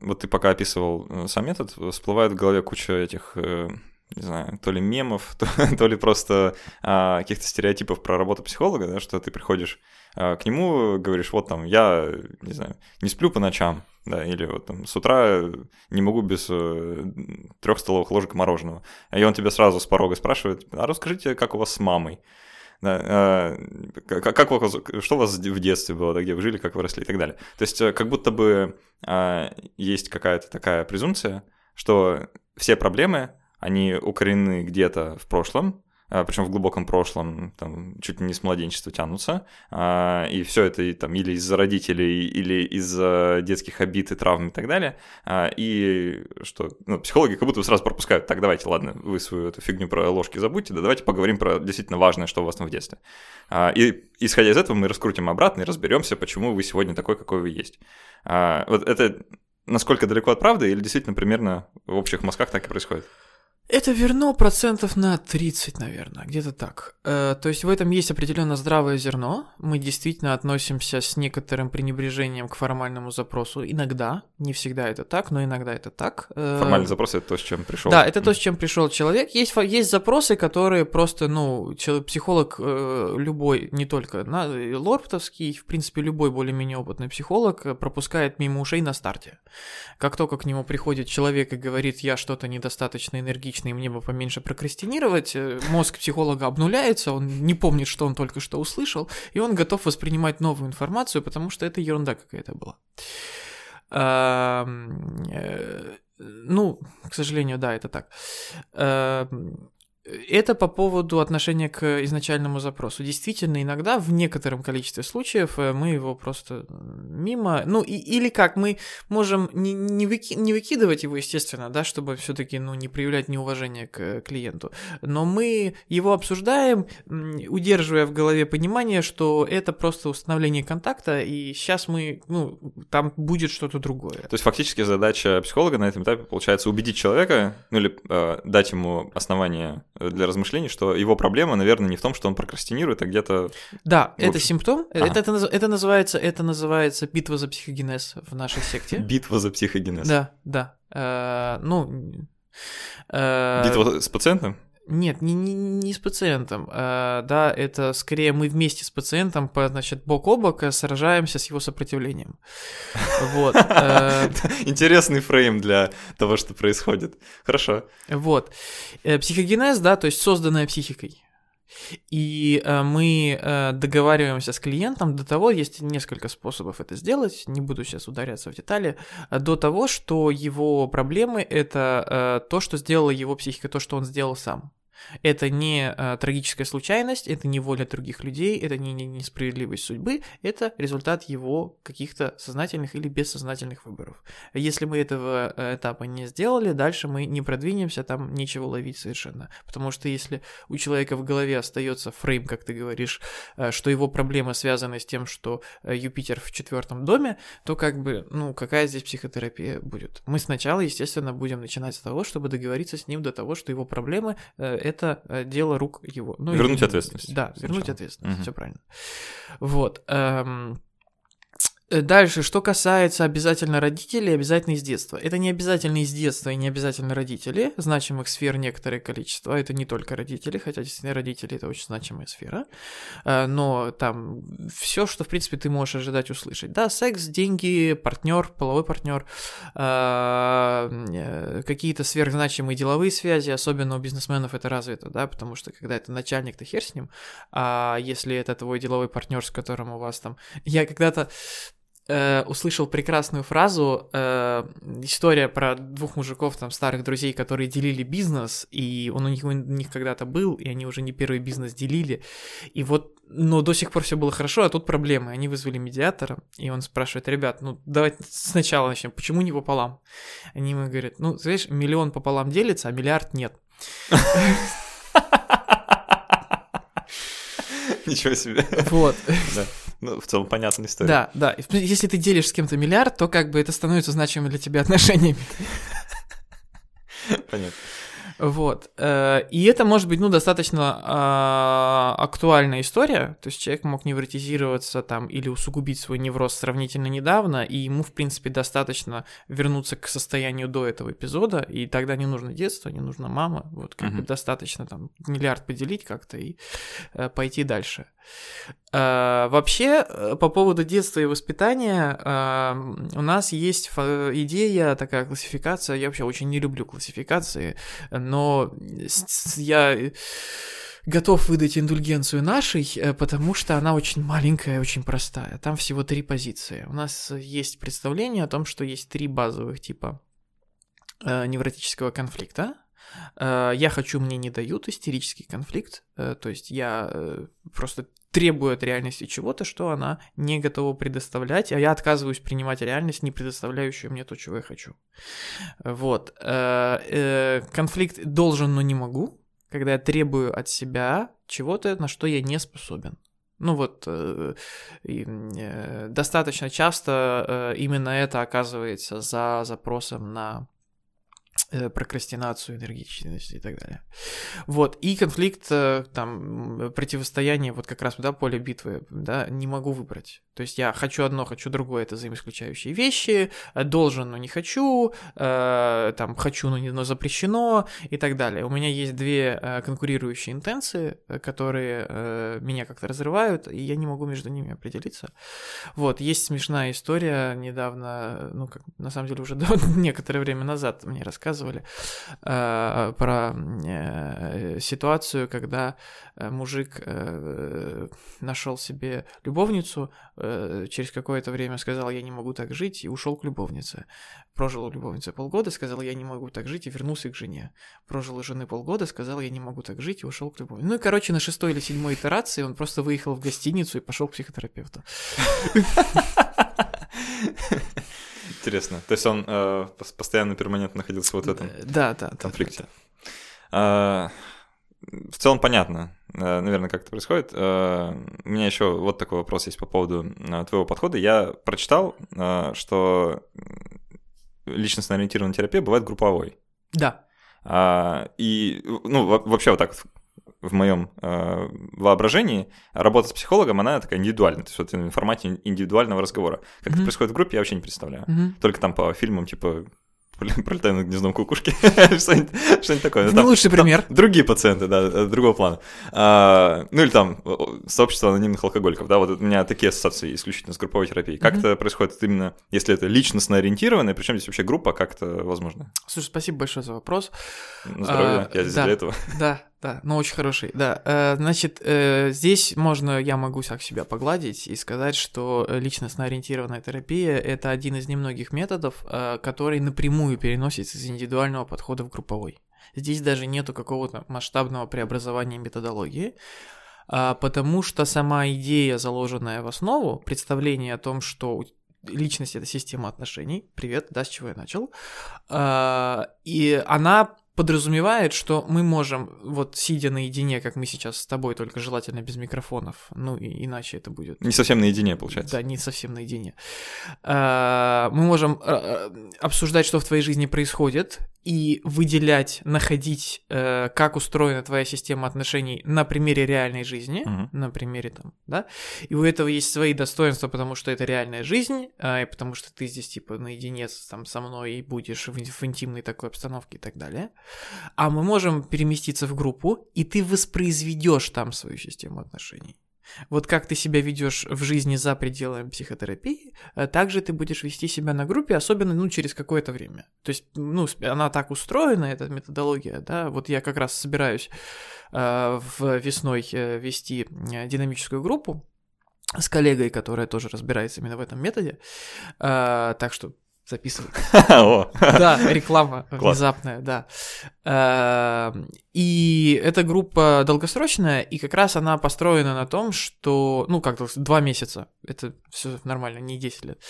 Speaker 1: вот ты пока описывал э, сам метод, всплывает в голове куча этих, э, не знаю, то ли мемов, то, то ли просто а, каких-то стереотипов про работу психолога, да, что ты приходишь а, к нему, говоришь, вот там, я, не знаю, не сплю по ночам, да, или вот там с утра не могу без э, трех столовых ложек мороженого. И он тебя сразу с порога спрашивает, а расскажите, как у вас с мамой? Да, а, как, как у вас, что у вас в детстве было, да, где вы жили, как вы росли и так далее. То есть э, как будто бы а, есть какая-то такая презумпция, что все проблемы, они укореneны где-то в прошлом, причем в глубоком прошлом, там, чуть не с младенчества тянутся, а, и все это там, или из-за родителей, или из-за детских обид и травм и так далее, а, и что ну, психологи как будто бы сразу пропускают, так, давайте, ладно, вы свою эту фигню про ложки забудьте, да давайте поговорим про действительно важное, что у вас там в детстве. А, и исходя из этого мы раскрутим обратно и разберемся, почему вы сегодня такой, какой вы есть. А, вот это насколько далеко от правды или действительно примерно в общих мазках так и происходит?
Speaker 2: Это верно процентов на 30, наверное, где-то так. Э, то есть в этом есть определенно здравое зерно. Мы действительно относимся с некоторым пренебрежением к формальному запросу. Иногда, не всегда это так, но иногда это так. Э,
Speaker 1: Формальный запрос это то, с чем пришел.
Speaker 2: Да, это то, с чем пришел человек. Есть, есть запросы, которые просто, ну, психолог э, любой, не только на, э, лорптовский, в принципе, любой более-менее опытный психолог э, пропускает мимо ушей на старте. Как только к нему приходит человек и говорит, я что-то недостаточно энергичный, мне бы поменьше прокрастинировать, э, мозг психолога обнуляется, он не помнит, что он только что услышал, и он готов воспринимать новую информацию, потому что это ерунда какая-то была. Э, Ну, к сожалению, да, это так. Это по поводу отношения к изначальному запросу. Действительно, иногда в некотором количестве случаев э, мы его просто мимо, ну и, или как, мы можем не, не, выки, не выкидывать его, естественно, да, чтобы все-таки ну, не проявлять неуважение к клиенту, но мы его обсуждаем, удерживая в голове понимание, что это просто установление контакта, и сейчас мы, ну, там будет что-то другое.
Speaker 1: То есть фактически задача психолога на этом этапе получается убедить человека, ну или э, дать ему основание для размышлений, что его проблема, наверное, не в том, что он прокрастинирует, а где-то...
Speaker 2: Да, это симптом. Ага. Это, это, это, называется, это называется битва за психогенез в нашей секте.
Speaker 1: Битва за психогенез.
Speaker 2: Да, да. Э, ну...
Speaker 1: Э, Битва с пациентом?
Speaker 2: Нет, не, не, не с пациентом. А, да, это скорее мы вместе с пациентом, по, значит, бок о бок сражаемся с его сопротивлением. Вот.
Speaker 1: Э, Интересный фрейм для того, что происходит. Хорошо.
Speaker 2: Вот. Э, психогенез, да, то есть созданная психикой. И э, мы э, договариваемся с клиентом до того, есть несколько способов это сделать, не буду сейчас ударяться в детали, э, до того, что его проблемы это то, что сделала его психика, то, что он сделал сам. Это не э, трагическая случайность, это не воля других людей, это не, не несправедливость судьбы, это результат его каких-то сознательных или бессознательных выборов. Если мы этого э, этапа не сделали, дальше мы не продвинемся, там нечего ловить совершенно. Потому что если у человека в голове остается фрейм, как ты говоришь, э, что его проблемы связаны с тем, что э, Юпитер в четвертом доме, то как бы, ну, какая здесь психотерапия будет? Мы сначала, естественно, будем начинать с того, чтобы договориться с ним до того, что его проблемы это э, дело рук его.
Speaker 1: Ну, вернуть и, ответственность.
Speaker 2: Да, вернуть ответственность, угу. все правильно. Вот. Эм, дальше, что касается обязательно родителей, обязательно из детства. Это не обязательно из детства и не обязательно родители, значимых сфер некоторое количество. Это не только родители, хотя действительно родители это очень значимая сфера. Э, но там все, что в принципе ты можешь ожидать услышать. Да, секс, деньги, партнер, половой партнер, э, какие-то сверхзначимые деловые связи, особенно у бизнесменов это развито, да, потому что когда это начальник, то хер с ним, а если это твой деловой партнер, с которым у вас там... Я когда-то э, услышал прекрасную фразу, э, история про двух мужиков, там, старых друзей, которые делили бизнес, и он у них, у них когда-то был, и они уже не первый бизнес делили, и вот, но до сих пор все было хорошо, а тут проблемы, они вызвали медиатора, и он спрашивает, ребят, ну, давайте сначала начнем, почему не пополам? Они ему говорят, ну, знаешь, миллион пополам делится, а миллиард нет.
Speaker 1: Ничего себе.
Speaker 2: Вот.
Speaker 1: Да. Ну, в целом понятная история.
Speaker 2: Да, да. Если ты делишь с кем-то миллиард, то как бы это становится значимыми для тебя отношениями.
Speaker 1: Понятно.
Speaker 2: Вот. Э, и это может быть, ну, достаточно а, актуальная история. То есть человек мог невротизироваться там или усугубить свой невроз сравнительно недавно, и ему, в принципе, достаточно вернуться к состоянию до этого эпизода, и тогда не нужно детство, не нужна мама. Вот как бы достаточно там миллиард поделить как-то и э, пойти дальше. Uh, вообще, э, по поводу детства и воспитания, uh, у нас есть идея, такая классификация, я вообще очень не люблю классификации, но я готов выдать индульгенцию нашей, э, потому что она очень маленькая, очень простая. Там всего три позиции. У нас есть представление о том, что есть три базовых типа невротического конфликта. Я хочу, мне не дают, истерический конфликт. То есть я просто требую от реальности чего-то, что она не готова предоставлять, а я отказываюсь принимать реальность, не предоставляющую мне то, чего я хочу. Вот. Э, э, конфликт должен, но не могу, когда я требую от себя чего-то, на что я не способен. Ну вот, э, достаточно часто именно это оказывается за запросом на Э, прокрастинацию, энергичность и так далее. Вот, и конфликт, э, там, противостояние, вот как раз, да, поле битвы, да, не могу выбрать. То есть я хочу одно, хочу другое, это взаимоисключающие вещи, э, должен, но не хочу, там, хочу, но, не, но запрещено и так далее. У меня есть две конкурирующие интенции, которые меня как-то разрывают, и я не могу между ними определиться. Вот, есть смешная история недавно, ну, как, на самом деле, уже некоторое время назад мне рассказывали, рассказывали э, про э, ситуацию, когда э, мужик э, нашел себе любовницу, э, через какое-то время сказал, я не могу так жить, и ушел к любовнице. Прожил у любовницы полгода, сказал, я не могу так жить, и вернулся к жене. Прожил у жены полгода, сказал, я не могу так жить, и ушел к любовнице. Ну и, короче, на шестой или седьмой итерации он просто выехал в гостиницу и пошел к психотерапевту.
Speaker 1: Интересно. То есть он э, постоянно, перманентно находился вот в этом
Speaker 2: да, да,
Speaker 1: конфликте. Да, да. А, в целом понятно, э, наверное, как это происходит. Э, у меня еще вот такой вопрос есть по поводу э, твоего подхода. Я прочитал, что личностно-ориентированная терапия бывает групповой.
Speaker 2: Да.
Speaker 1: А, и, ну, вообще вот так в моем э, воображении работа с психологом, она такая индивидуальная, то есть вот в формате индивидуального разговора. Как mm-hmm. это происходит в группе, я вообще не представляю. Mm-hmm. Только там по фильмам, типа, пролетаю над гнездом кукушки, что-нибудь, что такое.
Speaker 2: Ну, лучший пример.
Speaker 1: другие пациенты, да, э, другого плана. А, ну или там сообщество анонимных алкоголиков, да, вот у меня такие ассоциации исключительно с групповой терапией. Как это происходит именно, если это личностно ориентированное, причем здесь вообще группа, как это возможно?
Speaker 2: Слушай, спасибо большое за вопрос.
Speaker 1: На здоровье, а, я здесь для этого.
Speaker 2: Да, да, ну очень хороший, да. Э, значит, э, здесь можно, я могу так себя погладить и сказать, что личностно-ориентированная терапия – это один из немногих методов, э, который напрямую переносится из индивидуального подхода в групповой. Здесь даже нету какого-то масштабного преобразования методологии, а, потому что сама идея, заложенная в основу, представление о том, что личность — это система отношений, привет, да, с чего я начал, а, и она подразумевает, что мы можем, вот сидя наедине, как мы сейчас с тобой, только желательно без микрофонов, ну и иначе это будет...
Speaker 1: Не совсем наедине, получается.
Speaker 2: Да, не совсем наедине. А, мы можем а, обсуждать, что в твоей жизни происходит, и выделять, находить, э, как устроена твоя система отношений на примере реальной жизни, uh-huh. на примере там, да, и у этого есть свои достоинства, потому что это реальная жизнь, и потому что ты здесь типа наедине там со мной и будешь в интимной такой обстановке и так далее. А мы можем переместиться в группу, и ты воспроизведешь там свою систему отношений. Вот как ты себя ведешь в жизни за пределами психотерапии, э, также ты будешь вести себя на группе, особенно ну, через какое-то время. То есть, ну, она так устроена, эта методология, да, вот я как раз собираюсь э, в весной э, вести э, динамическую группу с коллегой, которая тоже разбирается именно в этом методе. Э, так что записывай. Да, реклама внезапная, да. Эм, и эта группа долгосрочная, и как раз она построена на том, что, ну, как два месяца, это все нормально, не 10 лет.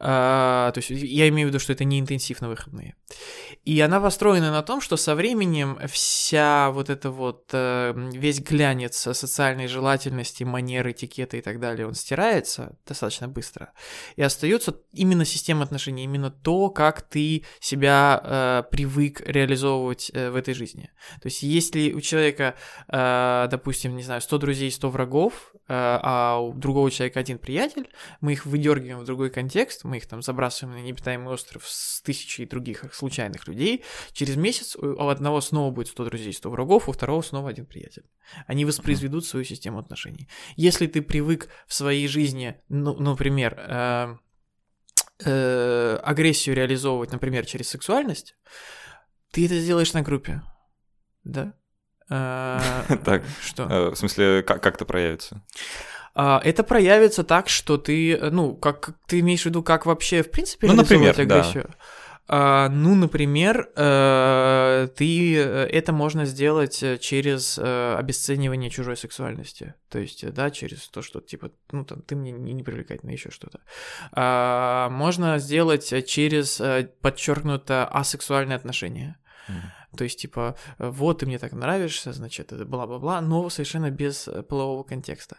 Speaker 2: А, то есть я имею в виду, что это не интенсив на выходные. И она построена на том, что со временем вся вот эта вот, э, весь глянец социальной желательности, манеры, этикеты и так далее, он стирается достаточно быстро. И остается именно система отношений, именно то, как ты себя э, привык реализовывать э, в этой жизни. То есть если у человека, э, допустим, не знаю, 100 друзей, 100 врагов, э, а у другого человека один приятель, мы их выдергиваем в другой контекст, мы их там забрасываем на необитаемый остров с тысячей других случайных людей, через месяц у одного снова будет 100 друзей, 100 врагов, у второго снова один приятель. Они воспроизведут свою систему отношений. Если ты привык в своей жизни, ну, например, э, э, агрессию реализовывать, например, через сексуальность, ты это сделаешь на группе. Да?
Speaker 1: А, так, что? Э, в смысле, как, это проявится?
Speaker 2: А, это проявится так, что ты, ну, как ты имеешь в виду, как вообще, в принципе, ну, например, агрессию? Да. Uh, ну, например, uh, ты это можно сделать через uh, обесценивание чужой сексуальности. То есть, да, через то, что типа, ну, там, ты мне не, привлекательна, еще что-то. Можно сделать через подчеркнуто асексуальные отношения. То есть, типа, вот, ты мне так нравишься, значит, это бла-бла-бла, но совершенно без э, полового контекста.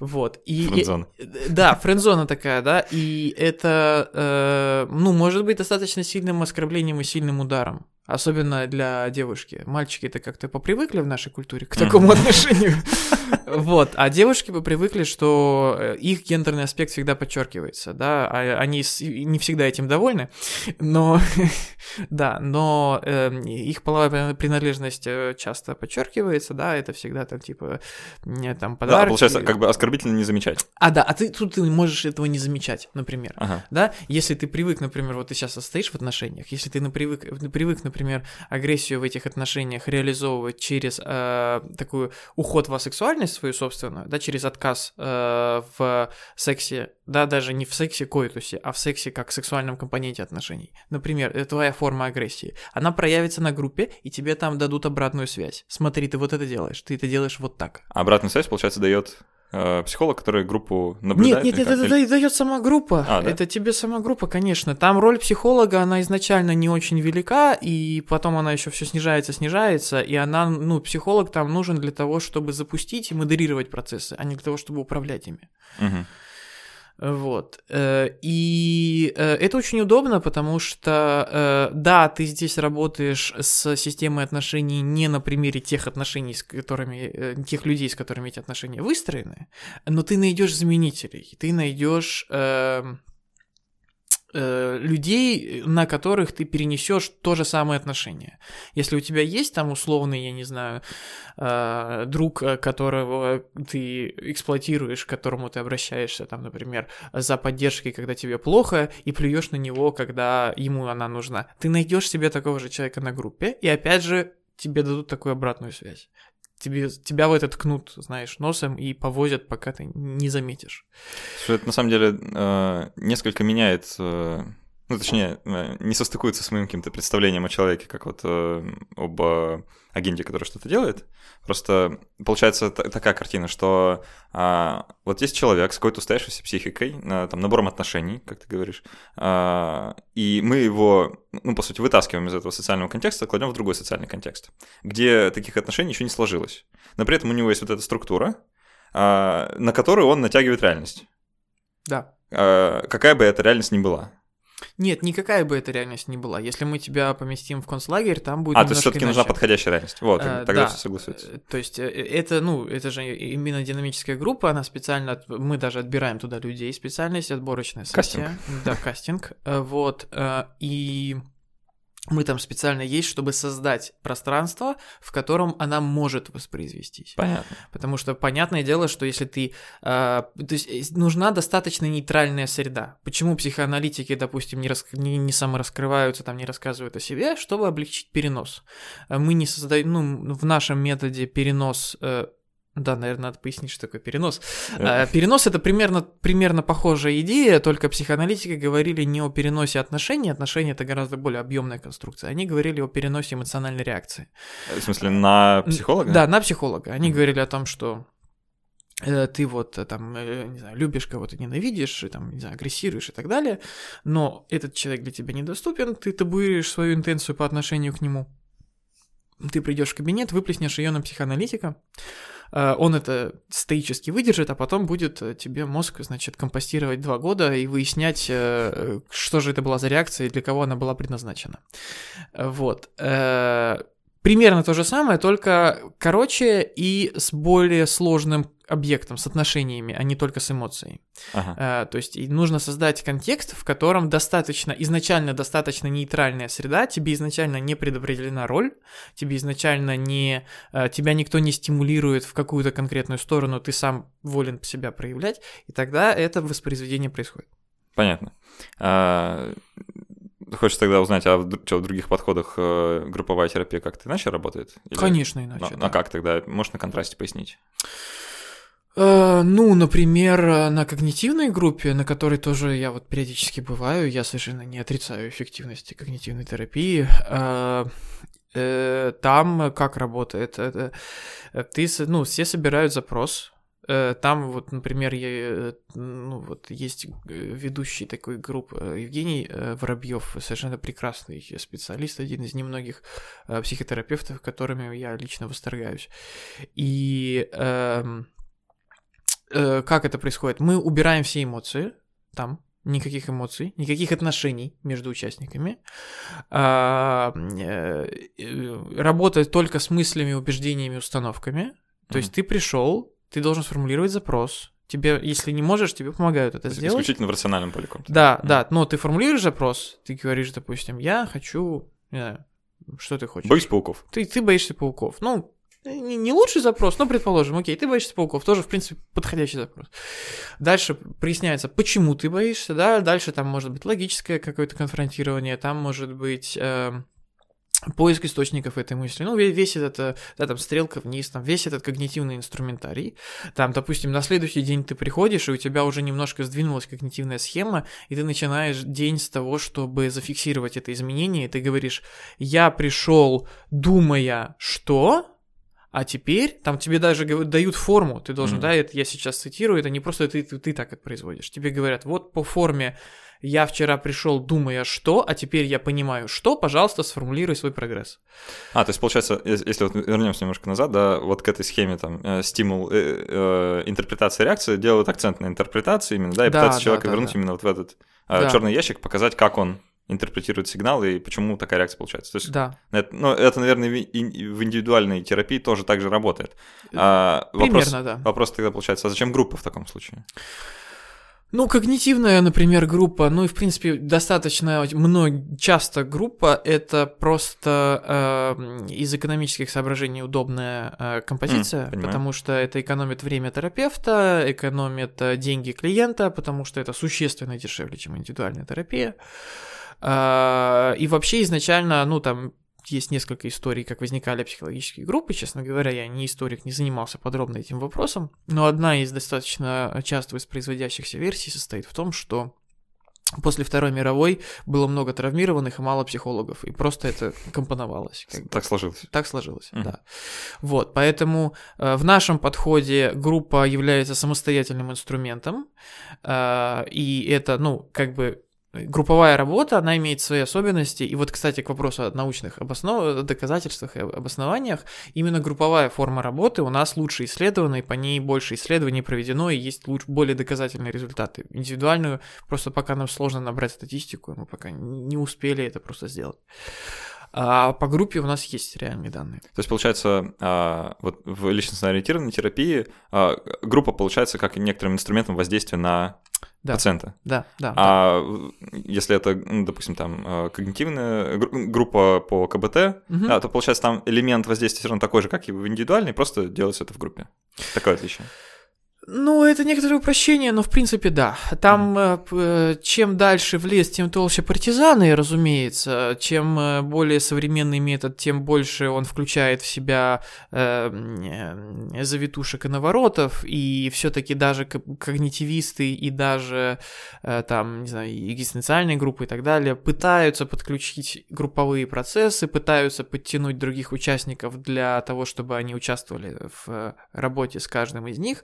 Speaker 2: Вот. И,
Speaker 1: френдзона.
Speaker 2: И, да, френдзона такая, да, и это, э, ну, может быть достаточно сильным оскорблением и сильным ударом. Особенно для девушки. Мальчики это как-то попривыкли в нашей культуре к такому отношению. Вот. А девушки бы привыкли, что э, их гендерный аспект всегда подчеркивается, да. А они не всегда этим довольны, но да, но э, их половая принадлежность э, часто подчеркивается, да, это всегда там типа там подарки. Да,
Speaker 1: получается, как бы оскорбительно не замечать.
Speaker 2: А, да, а ты тут ты можешь этого не замечать, например. Да, если ты привык, например, вот ты сейчас состоишь в отношениях, если ты привык, привык, например, например, агрессию в этих отношениях реализовывать через э, такую уход во сексуальность свою собственную, да, через отказ э, в сексе, да, даже не в сексе коитусе, а в сексе как сексуальном компоненте отношений. Например, это твоя форма агрессии. Она проявится на группе, и тебе там дадут обратную связь. Смотри, ты вот это делаешь, ты это делаешь вот так.
Speaker 1: Обратную связь, получается, дает психолог, который группу наблюдает?
Speaker 2: Нет, нет, нет, это
Speaker 1: Или-
Speaker 2: дает сама группа.
Speaker 1: А, да?
Speaker 2: Это тебе сама группа, конечно. Там роль психолога, она изначально не очень велика, и потом она еще все снижается, снижается, и она, ну, психолог там нужен для того, чтобы запустить и модерировать процессы, а не для того, чтобы управлять ими.
Speaker 1: Мгм.
Speaker 2: Вот. Э, И э, это очень удобно, потому что, э, да, ты здесь работаешь с системой отношений не на примере тех отношений, с которыми, тех людей, с которыми эти отношения выстроены, но ты найдешь заменителей, ты найдешь эм, э, людей, на которых ты перенесешь то же самое отношение. Если у тебя есть там условный, я не знаю, э, друг, э, которого ты эксплуатируешь, к которому ты обращаешься, там, например, за поддержкой, когда тебе плохо, и плюешь на него, когда ему она нужна. Ты найдешь себе такого же человека на группе, и опять же тебе дадут такую обратную связь. Тебе, тебя в это ткнут, знаешь, носом и повозят, пока ты не заметишь.
Speaker 1: Слушай, это на самом деле э, несколько меняет, ну, точнее, э, не состыкуется с моим каким-то представлением о человеке, как вот э, об агенте, который что-то делает. Просто получается та- такая картина, что а, вот есть человек с какой-то устоявшейся психикой, э, там, набором отношений, как ты говоришь, а, и мы его, ну, по сути, вытаскиваем из этого социального контекста, кладем в другой социальный контекст, где таких отношений еще не сложилось. Но при этом у него есть вот эта структура, а, на которую он натягивает реальность
Speaker 2: Да.
Speaker 1: э, какая бы эта реальность ни была.
Speaker 2: Нет, никакая бы эта реальность не была. Если мы тебя поместим в концлагерь, там будет
Speaker 1: А, то есть все-таки нужна подходящая реальность. Вот,
Speaker 2: Э,
Speaker 1: тогда
Speaker 2: да.
Speaker 1: все согласуются.
Speaker 2: Э, То есть э, это, ну, это же именно динамическая группа, она специально, от- мы даже отбираем туда людей, специальность, отборочная сессия. Да, кастинг. Вот, и мы там специально есть, чтобы создать пространство, в котором она может воспроизвестись.
Speaker 1: Понятно.
Speaker 2: Потому что понятное дело, что если ты... э, то есть э, нужна достаточно нейтральная среда. Почему психоаналитики, допустим, не, рас- не, не самораскрываются, там, не рассказывают о себе, чтобы облегчить перенос. Э, Мы не создаем... Ну, в нашем методе перенос... э, да, наверное, надо пояснить, что такое перенос.
Speaker 1: Э,
Speaker 2: Э, Перенос это примерно, примерно похожая идея, только психоаналитики говорили не о переносе отношений, отношения это гораздо более объемная конструкция. Они говорили о переносе эмоциональной реакции.
Speaker 1: В смысле, на психолога?
Speaker 2: Да, на психолога. Они
Speaker 1: Мгм.
Speaker 2: говорили о том, что э, ты вот э, там, э, не знаю, любишь кого-то, ненавидишь, и, там, не знаю, агрессируешь и так далее, но этот человек для тебя недоступен, ты табуируешь свою интенцию по отношению к нему. Ты придешь в кабинет, выплеснешь ее на психоаналитика, э, он это стоически выдержит, а потом будет э, тебе мозг, значит, компостировать два года и выяснять, э, что же это была за реакция и для кого она была предназначена. Э, Вот. Э, Примерно то же самое, только короче и с более сложным объектом, с отношениями, а не только с эмоцией.
Speaker 1: Ага.
Speaker 2: Э, То есть и нужно создать контекст, в котором достаточно, изначально достаточно нейтральная среда, тебе изначально не предопределена роль, тебе изначально не, э, тебя никто не стимулирует в какую-то конкретную сторону, ты сам волен себя проявлять, и тогда это воспроизведение происходит.
Speaker 1: Понятно. А, Хочешь тогда узнать, а чё, в других подходах э, групповая терапия как-то иначе работает? Или-
Speaker 2: Конечно,
Speaker 1: А,
Speaker 2: иначе.
Speaker 1: а
Speaker 2: да.
Speaker 1: как тогда? Можешь на контрасте пояснить?
Speaker 2: Э, Ну, например, на когнитивной группе, на которой тоже я вот периодически бываю, я совершенно не отрицаю эффективности когнитивной терапии. э, э, Там как работает? Ты, ну, все собирают запрос. Там вот, например, я, ну, вот есть ведущий такой группы Евгений Воробьев, совершенно прекрасный специалист, один из немногих психотерапевтов, которыми я лично восторгаюсь. И эм, э, как это происходит? Мы убираем все эмоции там, никаких эмоций, никаких отношений между участниками. А, э, Работает только с мыслями, убеждениями, установками. То есть
Speaker 1: Мгм.
Speaker 2: ты пришел, ты должен сформулировать запрос. Тебе, если не можешь, тебе помогают это
Speaker 1: То есть
Speaker 2: сделать.
Speaker 1: Исключительно в рациональном поле.
Speaker 2: Да,
Speaker 1: Мгм.
Speaker 2: да, но ты формулируешь запрос, ты говоришь, допустим, я хочу, не знаю, что ты хочешь?
Speaker 1: Боюсь пауков.
Speaker 2: Ты, ты боишься пауков. Ну, не, лучший запрос, но предположим, окей, ты боишься пауков, тоже, в принципе, подходящий запрос. Дальше проясняется, почему ты боишься, да, дальше там может быть логическое какое-то конфронтирование, там может быть... эм, поиск источников этой мысли. Ну, весь этот, э, да, там, стрелка вниз, там, весь этот когнитивный инструментарий. Там, допустим, на следующий день ты приходишь, и у тебя уже немножко сдвинулась когнитивная схема, и ты начинаешь день с того, чтобы зафиксировать это изменение, и ты говоришь, я пришел, думая, что, а теперь там тебе даже дают форму, ты должен, mm-hmm. да, это я сейчас цитирую, это не просто ты, ты, ты так это производишь. Тебе говорят, вот по форме я вчера пришел, думая что, а теперь я понимаю что, пожалуйста, сформулируй свой прогресс.
Speaker 1: А, то есть получается, если вот вернемся немножко назад, да, вот к этой схеме там э, стимул, э, э, интерпретация, реакция делают акцент на интерпретации именно, да, и да, пытаются да, человека да, вернуть да. именно вот в этот э, да. черный ящик, показать, как он интерпретирует сигнал и почему такая реакция получается. То есть,
Speaker 2: да.
Speaker 1: это, ну, это, наверное, в индивидуальной терапии тоже так же работает. А,
Speaker 2: Примерно,
Speaker 1: вопрос,
Speaker 2: да.
Speaker 1: Вопрос тогда получается, а зачем группа в таком случае?
Speaker 2: Ну, когнитивная, например, группа, ну и, в принципе, достаточно много, часто группа — это просто э, из экономических соображений удобная э, композиция, mm, потому что это экономит время терапевта, экономит э, деньги клиента, потому что это существенно дешевле, чем индивидуальная терапия. Э, и вообще изначально, ну, там, есть несколько историй, как возникали психологические группы. Честно говоря, я не историк, не занимался подробно этим вопросом. Но одна из достаточно часто воспроизводящихся версий состоит в том, что После Второй мировой было много травмированных и мало психологов, и просто это компоновалось.
Speaker 1: Как так бы. сложилось.
Speaker 2: Так сложилось, mm да. Вот, поэтому э, в нашем подходе группа является самостоятельным инструментом, э, и это, ну, как бы групповая работа, она имеет свои особенности. И вот, кстати, к вопросу о научных обоснов... доказательствах и обоснованиях, именно групповая форма работы у нас лучше исследована, и по ней больше исследований проведено, и есть лучше, более доказательные результаты. Индивидуальную просто пока нам сложно набрать статистику, мы пока не успели это просто сделать. А по группе у нас есть реальные данные.
Speaker 1: То есть, получается, а, вот в личностно-ориентированной терапии а, группа получается как некоторым инструментом воздействия на да. пациента.
Speaker 2: Да, да.
Speaker 1: А да. если это, ну, допустим, там э, когнитивная группа по КБТ, угу. да, то получается там элемент воздействия все равно такой же, как и в индивидуальной, просто делается это в группе. Такое отличие.
Speaker 2: Ну, это некоторое упрощение, но в принципе да. Там mm-hmm. чем дальше в лес, тем толще партизаны, разумеется. Чем э, более современный метод, тем больше он включает в себя э, завитушек и наворотов. И все-таки даже когнитивисты и даже э, там, не знаю, экзистенциальные группы и так далее пытаются подключить групповые процессы, пытаются подтянуть других участников для того, чтобы они участвовали в работе с каждым из них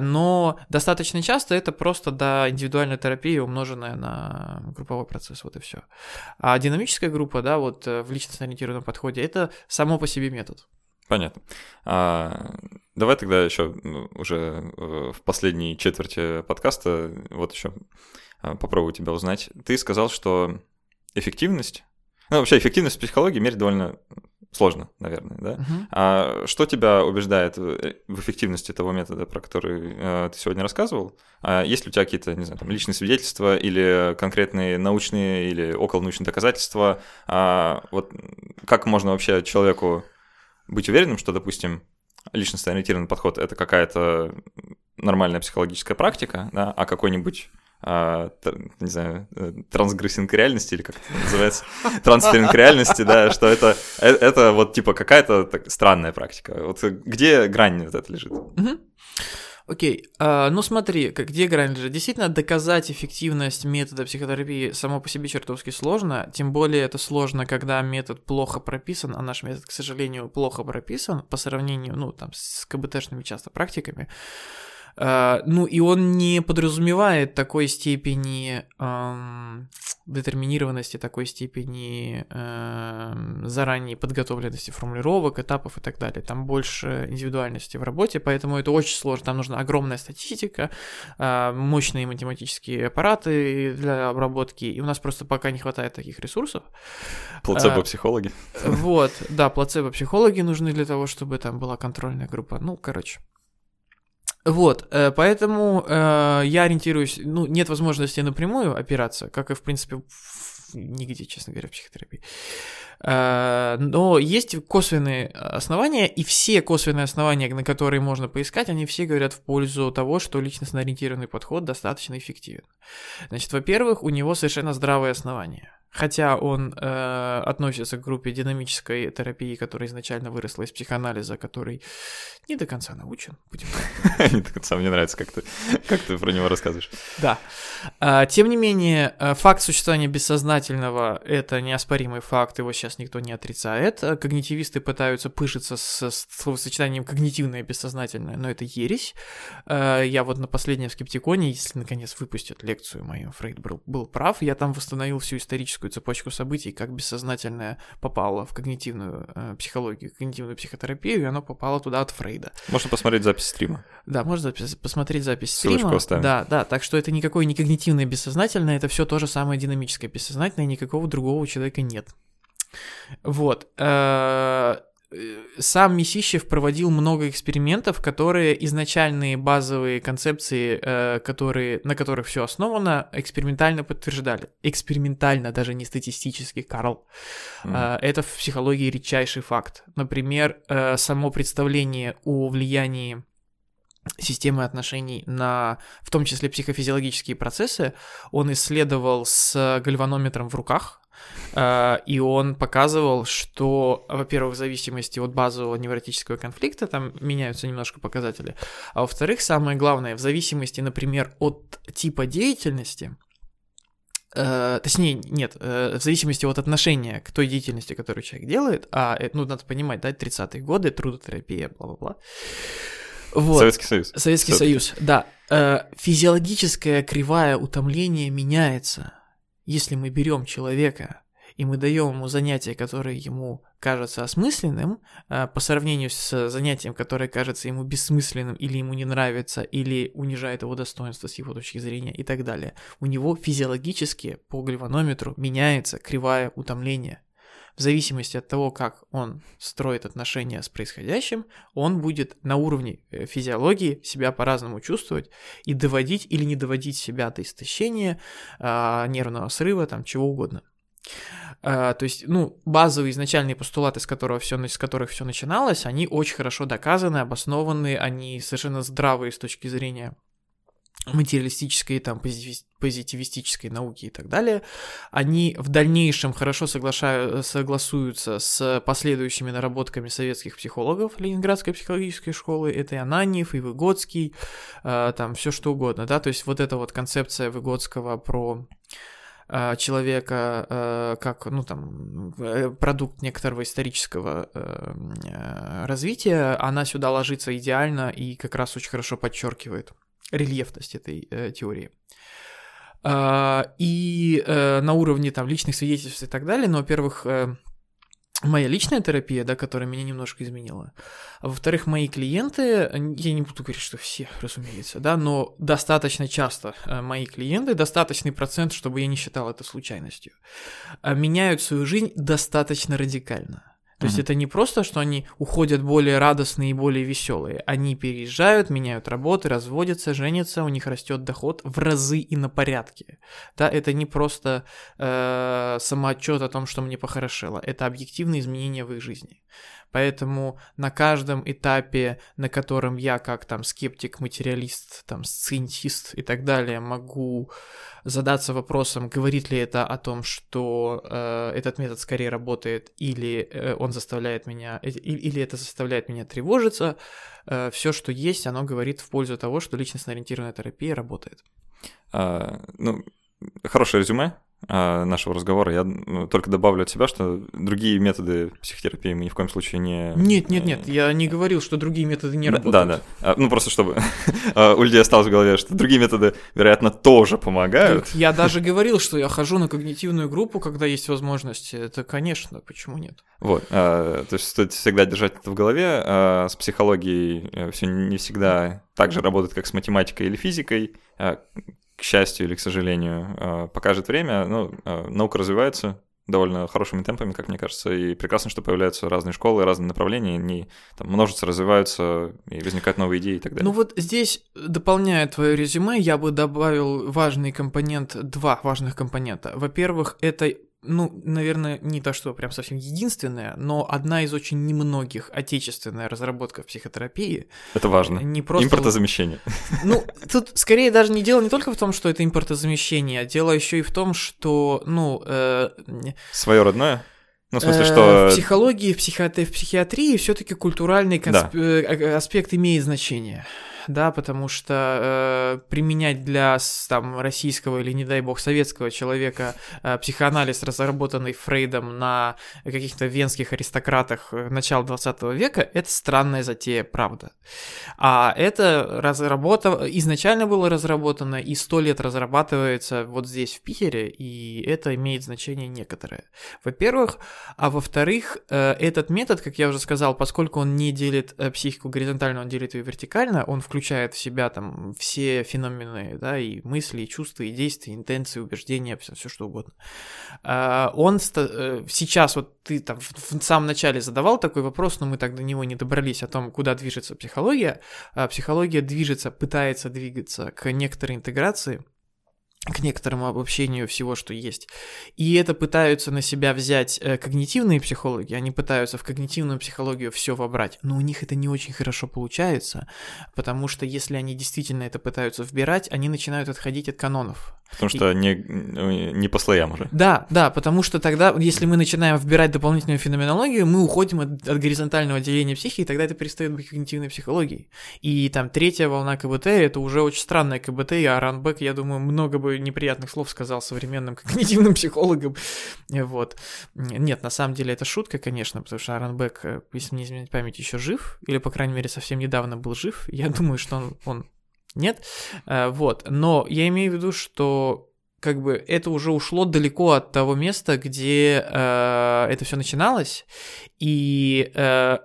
Speaker 2: но достаточно часто это просто да, индивидуальная терапия, умноженная на групповой процесс, вот и все. А динамическая группа, да, вот э, в личностно-ориентированном подходе, это само по себе метод.
Speaker 1: Понятно. А, давай тогда еще ну, уже э, в последней четверти подкаста вот еще а, попробую тебя узнать. Ты сказал, что эффективность, ну вообще эффективность психологии мерить довольно сложно, наверное, да? Uh-huh. А что тебя убеждает в эффективности того метода, про который э, ты сегодня рассказывал? А есть ли у тебя какие-то, не знаю, там, личные свидетельства или конкретные научные или околонаучные доказательства? А вот как можно вообще человеку быть уверенным, что, допустим, личностно ориентированный подход это какая-то нормальная психологическая практика, да, а какой-нибудь а, не знаю, э, трансгрессинг реальности, или как это называется, трансферинг реальности, да, что это, э, это вот типа какая-то странная практика. Вот где грань вот эта лежит?
Speaker 2: Окей, okay. uh, ну смотри, где грань лежит. Действительно, доказать эффективность метода психотерапии само по себе чертовски сложно, тем более это сложно, когда метод плохо прописан, а наш метод, к сожалению, плохо прописан по сравнению, ну, там, с КБТшными часто практиками. А, ну, и он не подразумевает такой степени эм, детерминированности, такой степени эм, заранее подготовленности формулировок, этапов и так далее. Там больше индивидуальности в работе, поэтому это очень сложно. Там нужна огромная статистика, э, мощные математические аппараты для обработки, и у нас просто пока не хватает таких ресурсов.
Speaker 1: Плацебо-психологи.
Speaker 2: Вот, да, плацебо-психологи нужны для того, чтобы там была контрольная группа. Ну, короче. Вот, э, поэтому э, я ориентируюсь, ну, нет возможности напрямую опираться, как и, в принципе, нигде, честно говоря, в психотерапии. Э, но есть косвенные основания, и все косвенные основания, на которые можно поискать, они все говорят в пользу того, что личностно-ориентированный подход достаточно эффективен. Значит, во-первых, у него совершенно здравое основание. хотя он э, относится к группе динамической терапии, которая изначально выросла из психоанализа, который не до конца научен.
Speaker 1: Не до конца, мне нравится, как ты, как ты про него рассказываешь.
Speaker 2: Да. А, тем не менее, э, факт существования бессознательного — это неоспоримый факт, его сейчас никто не отрицает. Когнитивисты пытаются пышиться с словосочетанием «когнитивное и бессознательное», но это ересь. Э, я вот на последнем скептиконе, если наконец выпустят лекцию мою, Фрейд был, был прав, я там восстановил всю историческую цепочку событий, как бессознательное попало в когнитивную э, психологию, когнитивную психотерапию, и оно попало туда от Фрейда.
Speaker 1: Можно посмотреть запись стрима.
Speaker 2: Да, можно посмотреть запись
Speaker 1: Ссылочку
Speaker 2: стрима.
Speaker 1: оставим.
Speaker 2: Да, да, так что это никакое не когнитивное бессознательное, это все то же самое динамическое бессознательное, никакого другого человека нет. Вот. Э, Сам Месищев проводил много экспериментов, которые изначальные базовые концепции, э, которые, на которых все основано, экспериментально подтверждали. Экспериментально, даже не статистически, Карл. Э, Это в психологии редчайший факт. Например, само представление о влиянии системы отношений на, в том числе, психофизиологические процессы, он исследовал с гальванометром в руках, и он показывал, что, во-первых, в зависимости от базового невротического конфликта там меняются немножко показатели, а во-вторых, самое главное, в зависимости, например, от типа деятельности, э, точнее, нет, э, в зависимости от отношения к той деятельности, которую человек делает, а, э, ну, надо понимать, да, 30-е годы, трудотерапия, бла-бла-бла. Вот.
Speaker 1: Советский Союз.
Speaker 2: Советский. Союз, да. Э, физиологическая кривая утомления меняется. Если мы берем человека и мы даем ему занятие, которое ему кажется осмысленным, э, по сравнению с занятием, которое кажется ему бессмысленным или ему не нравится, или унижает его достоинство с его точки зрения и так далее, у него физиологически по гальванометру меняется кривая утомления. В зависимости от того, как он строит отношения с происходящим, он будет на уровне э, физиологии себя по-разному чувствовать и доводить или не доводить себя до истощения, а, нервного срыва, там чего угодно. А, То есть, ну, базовые изначальные постулаты, с, которого всё, с которых все начиналось, они очень хорошо доказаны, обоснованы, они совершенно здравые с точки зрения материалистической, там, позитивис- позитивистической науки и так далее, они в дальнейшем хорошо соглашаю- согласуются с последующими наработками советских психологов Ленинградской психологической школы, это и Ананьев, и Выгодский, э, там, все что угодно, да, то есть вот эта вот концепция Выгодского про э, человека э, как, ну, там, продукт некоторого исторического развития, она сюда ложится идеально и как раз очень хорошо подчеркивает рельефность этой э, теории. А, и э, на уровне там личных свидетельств и так далее, но, во-первых, э, моя личная терапия, да, которая меня немножко изменила, а во-вторых, мои клиенты, я не буду говорить, что все, разумеется, да, но достаточно часто э, мои клиенты, достаточный процент, чтобы я не считал это случайностью, э, меняют свою жизнь достаточно радикально. То есть это не просто, что они уходят более радостные и более веселые. Они переезжают, меняют работы, разводятся, женятся, у них растет доход в разы и на порядке. Да, это не просто э, самоотчет о том, что мне похорошело. Это объективные изменения в их жизни. Поэтому на каждом этапе, на котором я как там скептик, материалист, там сциентист и так далее могу задаться вопросом, говорит ли это о том, что э, этот метод скорее работает, или э, он заставляет меня, э, или это заставляет меня тревожиться, все, что есть, оно говорит в пользу того, что личностно-ориентированная терапия работает.
Speaker 1: А, ну, хорошее резюме нашего разговора. Я ну, только добавлю от себя, что другие методы психотерапии мы ни в коем случае не...
Speaker 2: Нет, нет, нет, я не говорил, что другие методы не работают.
Speaker 1: Да, да. А, Ну, просто чтобы а, у людей осталось в голове, что другие методы, вероятно, тоже помогают.
Speaker 2: Так я даже говорил, что я хожу на когнитивную группу, когда есть возможность. Это, конечно, почему нет?
Speaker 1: Вот, а, то есть стоит всегда держать это в голове. а, С психологией все не всегда так же работает, как с математикой или физикой. К счастью или к сожалению, а, покажет время. Ну, а, наука развивается довольно хорошими темпами, как мне кажется, и прекрасно, что появляются разные школы, разные направления, они там множатся, развиваются, и возникают новые идеи и так далее.
Speaker 2: Ну вот здесь, дополняя твое резюме, я бы добавил важный компонент, два важных компонента. Во-первых, это ну, наверное, не то, что прям совсем единственная, но одна из очень немногих отечественная разработка в психотерапии.
Speaker 1: Это важно.
Speaker 2: Не просто...
Speaker 1: Импортозамещение.
Speaker 2: Ну, тут скорее даже не дело не только в том, что это импортозамещение, а дело еще и в том, что, ну... Э...
Speaker 1: Свое родное? Ну, в смысле,
Speaker 2: Э,
Speaker 1: что...
Speaker 2: В психологии, в, психиатри- в психиатрии все-таки культуральный
Speaker 1: Да.
Speaker 2: консп- э, аспект имеет значение. Да, потому что э, применять для там, российского или, не дай бог, советского человека э, психоанализ, разработанный Фрейдом на каких-то венских аристократах э, начала 20 века, это странная затея, правда. А это разработано, изначально было разработано и сто лет разрабатывается вот здесь, в Питере, и это имеет значение некоторое. Во-первых, а во-вторых, э, этот метод, как я уже сказал, поскольку он не делит э, психику горизонтально, он делит ее вертикально, он включает в себя там все феномены, да, и мысли, и чувства, и действия, интенции, убеждения, все, что угодно. А, Он э, сейчас, вот ты там в в самом начале задавал такой вопрос, но мы так до него не добрались, о том, куда движется психология. А Психология движется, пытается двигаться к некоторой интеграции, к некоторому обобщению всего, что есть. И это пытаются на себя взять э, когнитивные психологи, они пытаются в когнитивную психологию все вобрать, но у них это не очень хорошо получается, потому что если они действительно это пытаются вбирать, они начинают отходить от канонов.
Speaker 1: Потому что не, не по слоям уже.
Speaker 2: Да, да, потому что тогда, если мы начинаем вбирать дополнительную феноменологию, мы уходим от, от горизонтального деления психики, и тогда это перестает быть когнитивной психологией. И там третья волна КБТ, это уже очень странная КБТ, и Аранбек, я думаю, много бы неприятных слов сказал современным когнитивным психологам. Вот. Нет, на самом деле это шутка, конечно, потому что Аранбек, э, если мне изменять память, еще жив, или, по крайней мере, совсем недавно был жив. Я думаю, что он, он нет. Э, Вот. Но я имею в виду, что как бы это уже ушло далеко от того места, где э, это все начиналось, и э,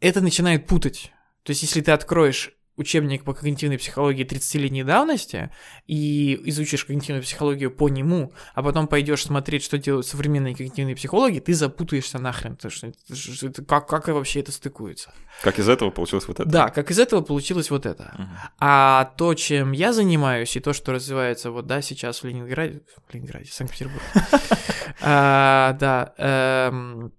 Speaker 2: это начинает путать. То есть, если ты откроешь учебник по когнитивной психологии 30-летней давности и изучишь когнитивную психологию по нему, а потом пойдешь смотреть, что делают современные когнитивные психологи, ты запутаешься нахрен. Потому что это- как, как вообще это стыкуется?
Speaker 1: Как из этого получилось вот это?
Speaker 2: Да, как из этого получилось вот это.
Speaker 1: Мгм.
Speaker 2: А то, чем я занимаюсь, и то, что развивается вот, да, сейчас в Ленинграде, в Ленинграде, Санкт-Петербурге, а, да, эм,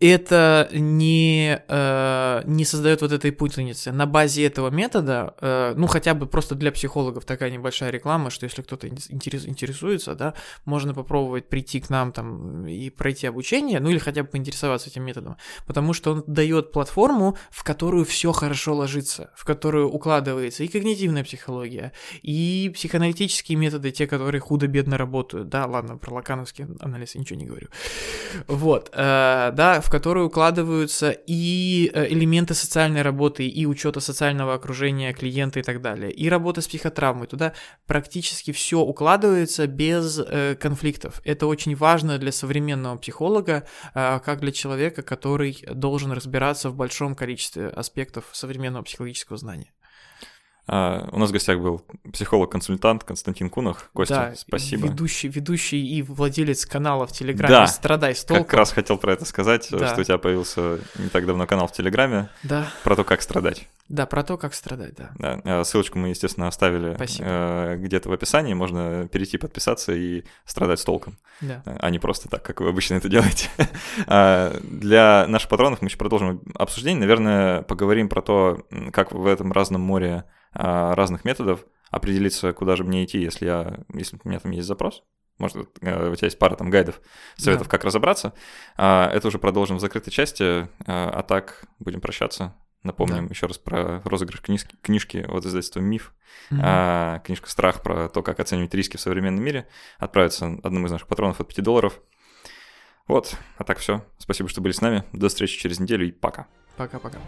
Speaker 2: это не, э, не создает вот этой путаницы. На базе этого метода, э, ну, хотя бы просто для психологов такая небольшая реклама, что если кто-то интерес- интересуется, да, можно попробовать прийти к нам там и пройти обучение, ну, или хотя бы поинтересоваться этим методом, потому что он дает платформу, в которую все хорошо ложится, в которую укладывается и когнитивная психология, и психоаналитические методы, те, которые худо-бедно работают, да, ладно, про лакановский анализ я ничего не говорю, вот, э, да, в которую укладываются и э, элементы социальной работы, и учета социального окружения клиента и так далее, и работа с психотравмой, туда практически все укладывается без э, конфликтов. Это очень важно для современного психолога, э, как для человека, который должен разбираться в большом количестве аспектов современного психологического знания.
Speaker 1: А, у нас в гостях был психолог-консультант Константин Кунах. Костя,
Speaker 2: да,
Speaker 1: спасибо.
Speaker 2: Ведущий, ведущий и владелец канала в Телеграме
Speaker 1: Да,
Speaker 2: «Страдай с толком».
Speaker 1: Как раз хотел про это сказать,
Speaker 2: Да.
Speaker 1: что у тебя появился не так давно канал в Телеграме
Speaker 2: Да,
Speaker 1: про то, как страдать.
Speaker 2: да, про то, как страдать, да.
Speaker 1: Да, э, ссылочку мы, естественно, оставили
Speaker 2: Спасибо.
Speaker 1: э, где-то в описании. Можно перейти, подписаться и страдать с толком,
Speaker 2: да.
Speaker 1: а не просто так, как вы обычно это делаете. А, Для наших патронов мы еще продолжим обсуждение. Наверное, поговорим про то, как в этом разном море а, разных методов определиться, куда же мне идти, если, я, если у меня там есть запрос. Может, э, у тебя есть пара там гайдов, советов,
Speaker 2: Да.
Speaker 1: как разобраться. А, Это уже продолжим в закрытой части, а а так будем прощаться. Напомним еще раз про розыгрыш книжки, книжки от издательства «Миф».
Speaker 2: Мгм.
Speaker 1: А, книжка «Страх» про то, как оценивать риски в современном мире. Отправится одному из наших патронов от 5 долларов. Вот, а так все. Спасибо, что были с нами. До встречи через неделю и пока.
Speaker 2: Пока-пока.